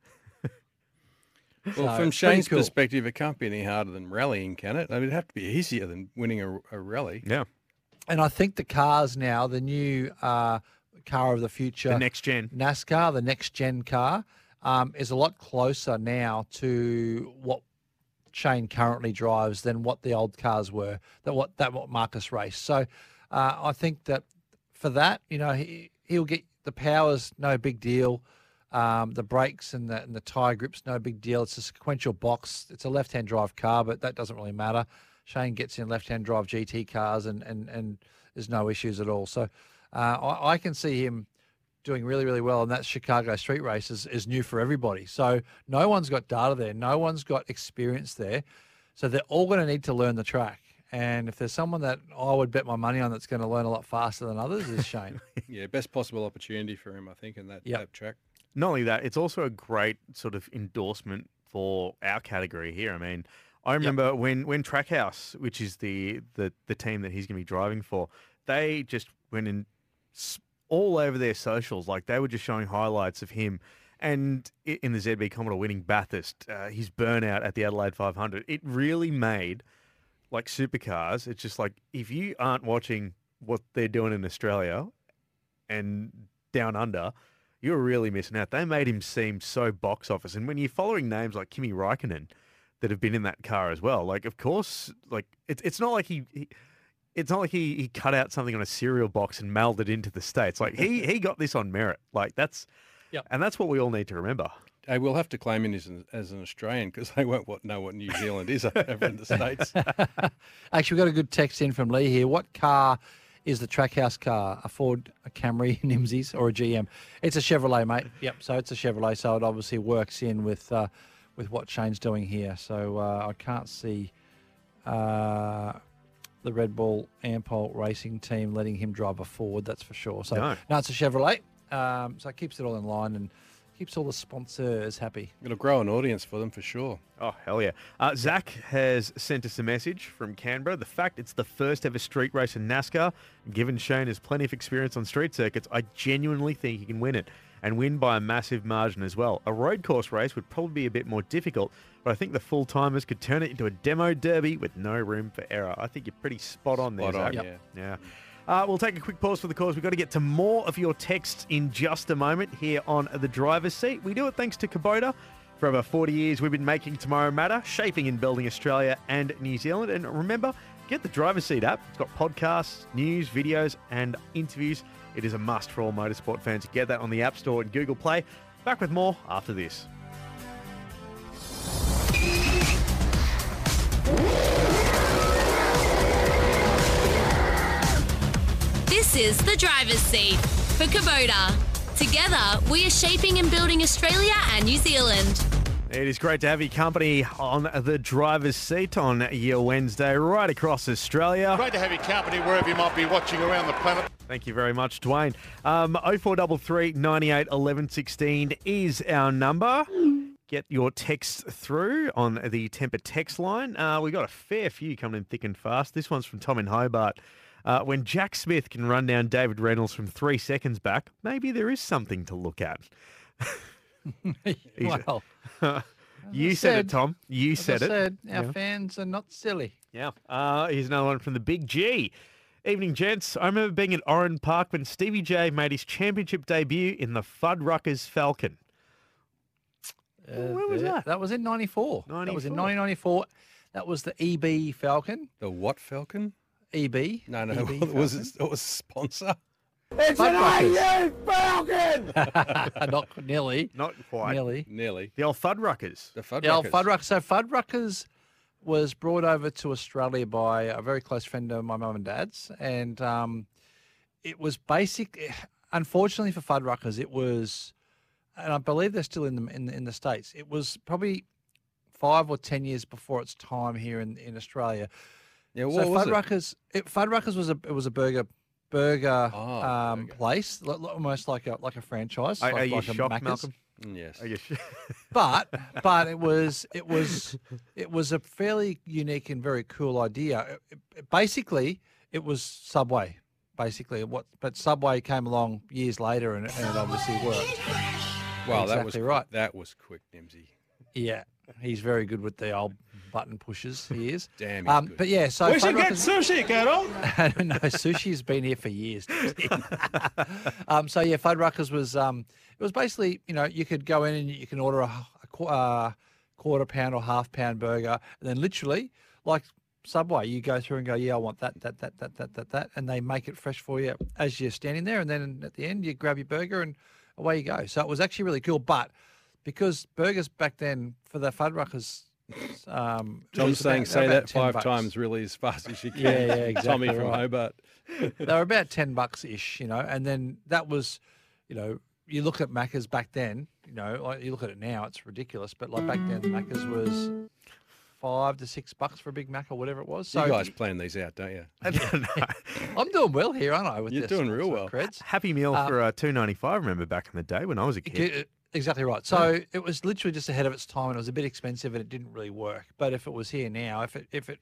Speaker 3: Well,
Speaker 2: So,
Speaker 3: from Shane's
Speaker 2: cool.
Speaker 3: perspective, it can't be any harder than rallying, can it? I mean, it'd have to be easier than winning a, a rally.
Speaker 1: Yeah.
Speaker 2: And I think the cars now, the new uh, car of the future,
Speaker 1: The next gen.
Speaker 2: NASCAR, the next gen car, um, is a lot closer now to what Shane currently drives than what the old cars were. That what that what Marcos raced. So uh, I think that for that, you know, he, he'll get the powers, no big deal. Um, the brakes and the, and the tire grips, no big deal. It's a sequential box. It's a left-hand drive car, but that doesn't really matter. Shane gets in left-hand drive GT cars, and and and there's no issues at all. So uh, I, I can see him doing really really well, and that Chicago street race is, is new for everybody. So no one's got data there, no one's got experience there, so they're all going to need to learn the track. And if there's someone that I would bet my money on that's going to learn a lot faster than others, is Shane.
Speaker 3: Yeah, best possible opportunity for him, I think, in that,
Speaker 2: Yep.
Speaker 3: that track.
Speaker 1: Not only that, it's also a great sort of endorsement for our category here. I mean, I remember when when Trackhouse, which is the the the team that he's going to be driving for, they just went in all over their socials. Like they were just showing highlights of him. And in the ZB Commodore winning Bathurst, uh, his burnout at the Adelaide 500, it really made like supercars. It's just like if you aren't watching what they're doing in Australia and down under, you're really missing out. They made him seem so box office. And when you're following names like Kimi Raikkonen that have been in that car as well, like of course, like it's it's not like he. he it's not like he, he cut out something on a cereal box and mailed it into the states. Like he he got this on merit. Like that's,
Speaker 2: Yep.
Speaker 1: and that's what we all need to remember.
Speaker 3: Hey, we'll have to claim him as an, as an Australian because they won't what, know what New Zealand is over in the States.
Speaker 2: Actually, we've got a good text in from Lee here. What car is the Trackhouse car? A Ford, a Camry, Nimsies, or a GM? It's a Chevrolet, mate. Yep. So it's a Chevrolet. So it obviously works in with uh, with what Shane's doing here. So uh, I can't see uh, the Red Bull Ampol racing team letting him drive a Ford. That's for sure. So
Speaker 1: No.
Speaker 2: no, it's a Chevrolet. Um, so it keeps it all in line and keeps all the sponsors happy.
Speaker 3: It'll grow an audience for them for sure.
Speaker 1: Oh, hell yeah. Uh, Zach has sent us a message from Canberra. The fact it's the first ever street race in NASCAR, given Shane has plenty of experience on street circuits, I genuinely think he can win it and win by a massive margin as well. A road course race would probably be a bit more difficult, but I think the full timers could turn it into a demo derby with no room for error. I think you're pretty spot on there,
Speaker 3: Spot on,
Speaker 1: Zach.
Speaker 3: yeah.
Speaker 1: Yeah. Uh, we'll take a quick pause for the cause. We've got to get to more of your texts in just a moment here on the driver's seat. We do it thanks to Kubota. For over 40 years, we've been making tomorrow matter, shaping and building Australia and New Zealand. And remember, get the driver's seat app. It's got podcasts, news, videos, and interviews. It is a must for all motorsport fans. Get that on the App Store and Google Play. Back with more after this.
Speaker 6: Is the driver's seat for Kubota. Together, we are shaping and building Australia and New Zealand.
Speaker 1: It is great to have your company on the driver's seat on your Wednesday, right across Australia.
Speaker 12: Great to have your company wherever you might be watching around the planet.
Speaker 1: Thank you very much, Dwayne. Um, 0433 98 11 16 is our number. Get your text through on the Temper text line. Uh, we got a fair few coming in thick and fast. This one's from Tom in Hobart. Uh, when Jack Smith can run down David Reynolds from three seconds back, maybe there is something to look at. He's-
Speaker 2: well,
Speaker 1: you said,
Speaker 2: said-
Speaker 1: it, Tom. You
Speaker 2: as
Speaker 1: said
Speaker 2: I
Speaker 1: it.
Speaker 2: our
Speaker 1: Yeah.
Speaker 2: fans are not silly.
Speaker 1: Yeah. Uh, here's another one from the Big G. Evening, gents. I remember being at Oran Park when Stevie J made his championship debut in the Fuddruckers Falcon. where was
Speaker 2: there-
Speaker 1: that?
Speaker 2: That was in 94. That was in 1994. That was the EB Falcon.
Speaker 3: The what Falcon?
Speaker 2: EB.
Speaker 3: No, no,
Speaker 2: EB
Speaker 3: it was
Speaker 2: Falcon.
Speaker 3: it was a sponsor.
Speaker 8: It's an
Speaker 2: Fuddruckers.
Speaker 8: AU Falcon!
Speaker 2: not nearly.
Speaker 1: Not quite.
Speaker 2: Nearly.
Speaker 3: Nearly.
Speaker 1: The old Fuddruckers.
Speaker 3: The Fuddruckers.
Speaker 2: The old
Speaker 3: Fuddruckers.
Speaker 2: Fuddruckers. So Fuddruckers was brought over to Australia by a very close friend of my mum and dad's, and um, it was basic. Unfortunately for Fuddruckers, it was, and I believe they're still in the in, the- in the states. It was probably five or ten years before its time here in, in Australia.
Speaker 3: Yeah,
Speaker 2: so
Speaker 3: what was it?
Speaker 2: Fuddruckers, it? Fuddruckers was a it was a burger burger
Speaker 3: Oh,
Speaker 2: um, place, li- li- almost like a like a franchise.
Speaker 1: Are,
Speaker 2: like,
Speaker 1: are you
Speaker 2: like
Speaker 1: shocked,
Speaker 2: Macca's.
Speaker 1: Malcolm?
Speaker 3: Mm, Yes.
Speaker 1: Are you sh-
Speaker 2: but but it was it was it was a fairly unique and very cool idea. It- it- basically, it was Subway. Basically, what but Subway came along years later and, and it obviously worked.
Speaker 3: Wow, that was
Speaker 2: Exactly right.
Speaker 3: That was quick, Nimsy.
Speaker 2: Yeah, he's very good with the old button pushes. He is.
Speaker 3: Damn,
Speaker 2: Um,
Speaker 3: good.
Speaker 2: but yeah, so
Speaker 8: we should get
Speaker 2: Fuddruckers-
Speaker 8: sushi, Carol.
Speaker 2: no, sushi's been here for years. um, so yeah, Fuddruckers was um, it was basically you know you could go in and you can order a, a qu- uh, quarter pound or half pound burger, and then literally like Subway, you go through and go, yeah, I want that, that, that, that, that, that, that, and they make it fresh for you as you're standing there, and then at the end you grab your burger and away you go. So it was actually really cool, but because burgers back then for the Fuddruckers. Um, it
Speaker 3: Tom's saying
Speaker 2: about-
Speaker 3: say that five
Speaker 2: bucks.
Speaker 3: times really as fast as you can.
Speaker 2: Yeah, yeah, exactly.
Speaker 3: Tommy
Speaker 2: exactly
Speaker 3: from
Speaker 2: right.
Speaker 3: Hobart.
Speaker 2: they were about 10 bucks ish, you know, and then that was, you know, you look at Macca's back then, you know, like you look at it now, it's ridiculous, but like back then, Macca's was five to six bucks for a Big Mac or whatever it was. So
Speaker 3: you guys plan these out, don't you?
Speaker 2: I'm doing well here, aren't I? With
Speaker 3: You're
Speaker 2: this
Speaker 3: doing real well.
Speaker 2: Creds.
Speaker 1: Happy meal
Speaker 2: Uh,
Speaker 1: for uh, two ninety five. Remember back in the day when I was a kid.
Speaker 2: G- Exactly right. So it was literally just ahead of its time, and it was a bit expensive, and it didn't really work. But if it was here now, if it if it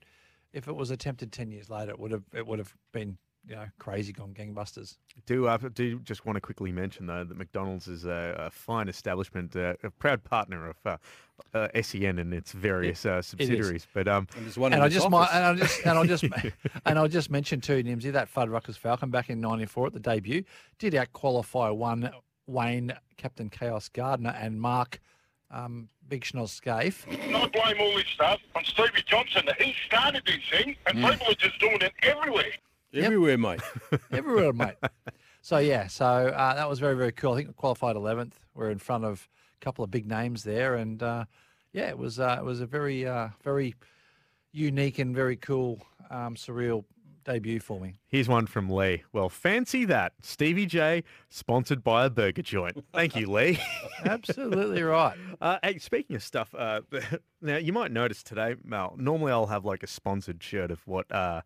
Speaker 2: if it was attempted ten years later, it would have it would have been you know crazy gone gangbusters.
Speaker 1: Do uh, do just want to quickly mention though that McDonald's is a, a fine establishment, uh, a proud partner of uh, uh, SEN and its various uh, subsidiaries. But um,
Speaker 2: and and I just might, and I just and I just and I'll just mention too, Nimsy, that Fuddruckers Falcon back in '94 at the debut did out qualify one Wayne Captain Chaos Gardner and Mark um, Big Schnoz Scaife.
Speaker 13: I blame all this stuff on Stevie Johnson. He started this thing, and people are just doing it everywhere.
Speaker 3: Everywhere, mate.
Speaker 2: Everywhere, mate. So yeah, so uh, that was very very cool. I think we qualified eleventh. We're in front of a couple of big names there, and uh, yeah, it was uh, it was a very uh, very unique and very cool, um, surreal debut for me.
Speaker 1: Here's one from Lee. Well, fancy that. Stevie J, sponsored by a burger joint. Thank you, Lee.
Speaker 2: Absolutely right.
Speaker 1: Uh, hey, speaking of stuff, uh, now you might notice today, Mal, normally I'll have like a sponsored shirt of what uh,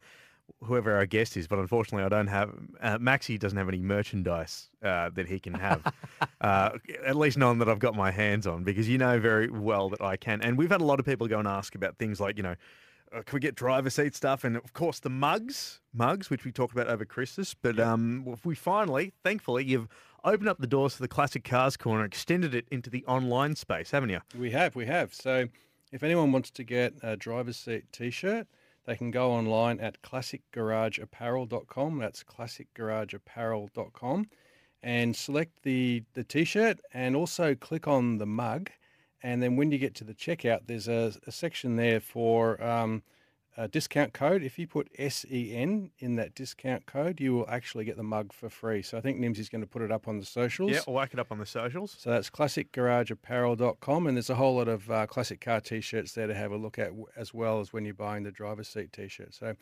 Speaker 1: whoever our guest is, but unfortunately I don't have, uh, Maxi doesn't have any merchandise uh, that he can have. uh, at least none that I've got my hands on, because you know very well that I can. And we've had a lot of people go and ask about things like, you know, uh, can we get driver seat stuff? And of course, the mugs, mugs, which we talked about over Christmas. But um, we finally, thankfully, you've opened up the doors to the Classic Cars Corner, extended it into the online space, haven't you?
Speaker 3: We have, we have. So if anyone wants to get a driver's seat T-shirt, they can go online at classicgarageapparel.com. That's classicgarageapparel.com, and select the the T-shirt, and also click on the mug and then when you get to the checkout, there's a, a section there for um, a discount code. If you put SEN in that discount code, you will actually get the mug for free. So I think Nimsy's going to put it up on the socials.
Speaker 1: Yeah, I'll whack it up on the socials.
Speaker 3: So that's classicgarageapparel.com, and there's a whole lot of uh, classic car t-shirts there to have a look at, as well as when you're buying the driver's seat t-shirt. So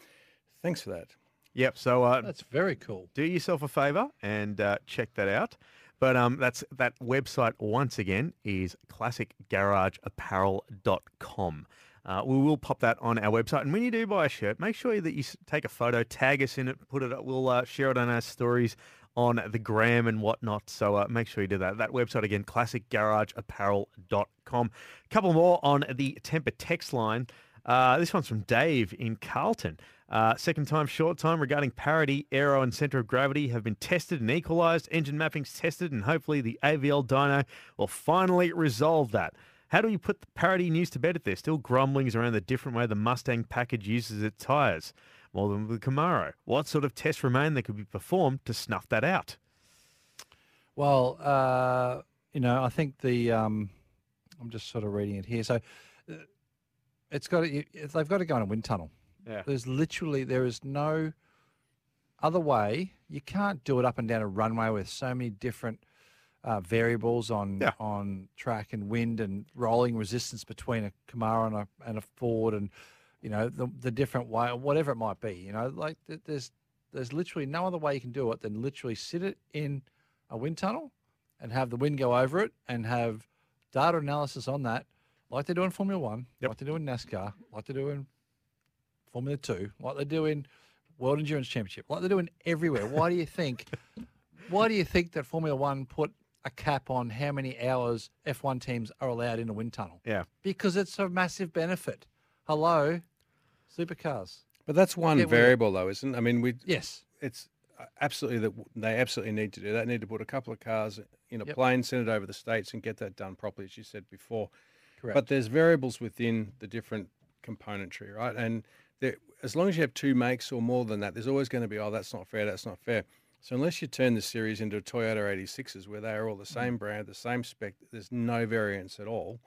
Speaker 3: thanks for that.
Speaker 1: Yep. So uh,
Speaker 2: that's very cool.
Speaker 1: Do yourself a favour and uh, check that out. But um, that's that website once again is classicgarageapparel.com. Uh, we will pop that on our website, and when you do buy a shirt, make sure that you take a photo, tag us in it, put it. up. We'll uh, share it on our stories on the gram and whatnot. So uh, make sure you do that. That website again, classicgarageapparel.com. A couple more on the temper text line. Uh, this one's from Dave in Carlton. Uh, second time, short time regarding parity, aero, and centre of gravity have been tested and equalised. Engine mappings tested, and hopefully the AVL dyno will finally resolve that. How do we put the parity news to bed if there's still grumblings around the different way the Mustang package uses its tyres, more than the Camaro? What sort of tests remain that could be performed to snuff that out?
Speaker 2: Well, uh, you know, I think the um, I'm just sort of reading it here. So uh, it's got to, they've got to go in a wind tunnel.
Speaker 1: Yeah.
Speaker 2: There's literally there is no other way. You can't do it up and down a runway with so many different uh, variables on
Speaker 1: Yeah.
Speaker 2: on track and wind and rolling resistance between a Camaro and a and a Ford and you know the the different way or whatever it might be. You know, like th- there's there's literally no other way you can do it than literally sit it in a wind tunnel and have the wind go over it and have data analysis on that, like they do in Formula One, like they do in NASCAR, like they do in Formula Two, like they do in World Endurance Championship, like they do in everywhere. Why do you think? why do you think that Formula One put a cap on how many hours F1 teams are allowed in a wind tunnel?
Speaker 1: Yeah.
Speaker 2: Because it's a massive benefit. Hello, supercars.
Speaker 3: But that's one
Speaker 2: Get
Speaker 3: variable, though, isn't? it? I mean, we
Speaker 2: Yes.
Speaker 3: it's uh, absolutely that they absolutely need to do that. They Need to put a couple of cars in a
Speaker 2: Yep.
Speaker 3: plane, send it over the states, and get that done properly, as you said before.
Speaker 2: Correct.
Speaker 3: But there's variables within the different componentry, right? And there, as long as you have two makes or more than that, there's always going to be, oh, that's not fair, that's not fair. So unless you turn the series into Toyota 86s, where they are all the same brand, the same spec, there's no variance at all.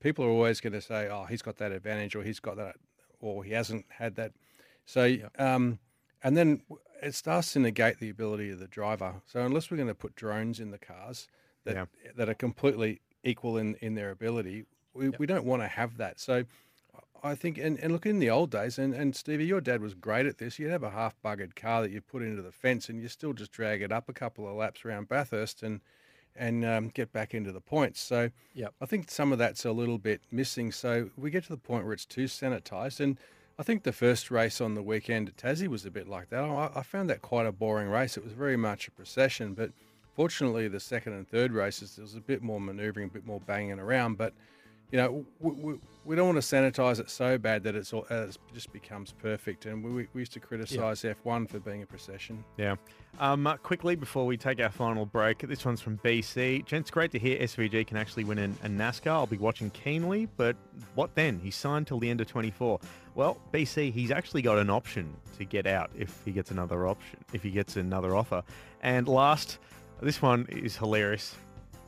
Speaker 3: People are always going to say, oh, he's got that advantage, or he's got that, or he hasn't had that. So, um, and then it starts to negate the ability of the driver. So unless we're going to put drones in the cars that
Speaker 1: Yeah.
Speaker 3: that are completely equal in, in their ability, we, we don't want to have that. So I think, and, and look in the old days, and, and Stevie, your dad was great at this. You'd have a half buggered car that you put into the fence, and you still just drag it up a couple of laps around Bathurst and and um, get back into the points. So
Speaker 2: Yep.
Speaker 3: I think some of that's a little bit missing. So we get to the point where it's too sanitised, and I think the first race on the weekend at Tassie was a bit like that. I, I found that quite a boring race. It was very much a procession, but Fortunately, the second and third races there was a bit more manoeuvring, a bit more banging around, but you know we, we, we don't want to sanitize it so bad that it's all, it just becomes perfect. And we, we used to criticise F1 for being a procession.
Speaker 1: Yeah. Um, uh, quickly before we take our final break, this one's from BC. Gents, great to hear SVG can actually win in a NASCAR. I'll be watching keenly, but what then? He's signed till the end of 24. Well, BC, he's actually got an option to get out if he gets another option, if he gets another offer. And last, this one is hilarious.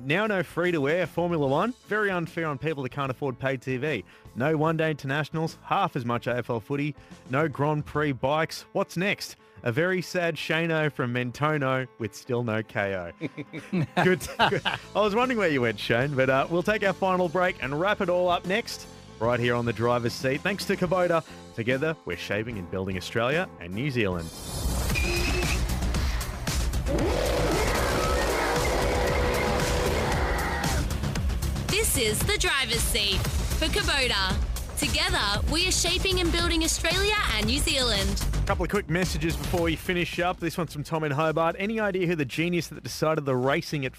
Speaker 1: Now no free to air Formula One. Very unfair on people that can't afford paid TV. No one day internationals, half as much AFL footy. No Grand Prix bikes. What's next? A very sad Shano from Mentono with still no Kayo. good, good. I was wondering where you went, Shane, but uh, we'll take our final break and wrap it all up next, right here on the driver's seat. Thanks to Kubota. Together, we're shaping and building Australia and New Zealand.
Speaker 6: This is the driver's seat for Kubota. Together, we are shaping and building Australia and New Zealand.
Speaker 1: A couple of quick messages before we finish up. This one's from Tom in Hobart. Any idea who the genius that decided the racing at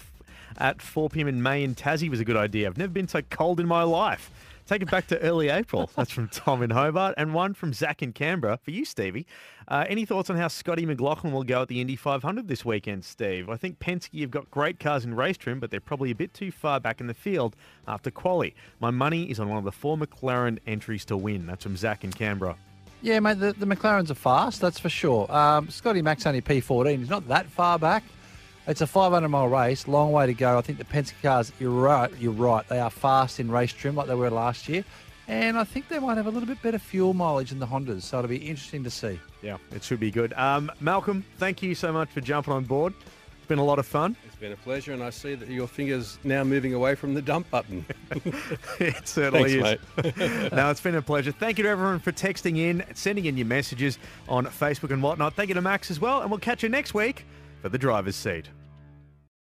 Speaker 1: at 4 p.m. in May in Tassie was a good idea? I've never been so cold in my life. Take it back to early April. That's from Tom in Hobart. And one from Zach in Canberra for you, Stevie. Uh, any thoughts on how Scotty McLaughlin will go at the Indy 500 this weekend, Steve? I think Penske have got great cars in race trim, but they're probably a bit too far back in the field after quali. My money is on one of the four McLaren entries to win. That's from Zach in Canberra.
Speaker 2: Yeah, mate, the, the McLarens are fast, that's for sure. Um, Scotty Mack's only P14. He's not that far back. It's a 500 mile race, long way to go. I think the Penske cars, you're right, you're right. They are fast in race trim like they were last year. And I think they might have a little bit better fuel mileage than the Hondas, so it'll be interesting to see.
Speaker 1: Yeah, it should be good. Um, Malcolm, thank you so much for jumping on board. It's been a lot of fun.
Speaker 3: It's been a pleasure, and I see that your finger's now moving away from the dump button.
Speaker 1: it certainly
Speaker 3: Thanks,
Speaker 1: is. no, it's been a pleasure. Thank you to everyone for texting in, sending in your messages on Facebook and whatnot. Thank you to Max as well, and we'll catch you next week for the driver's seat.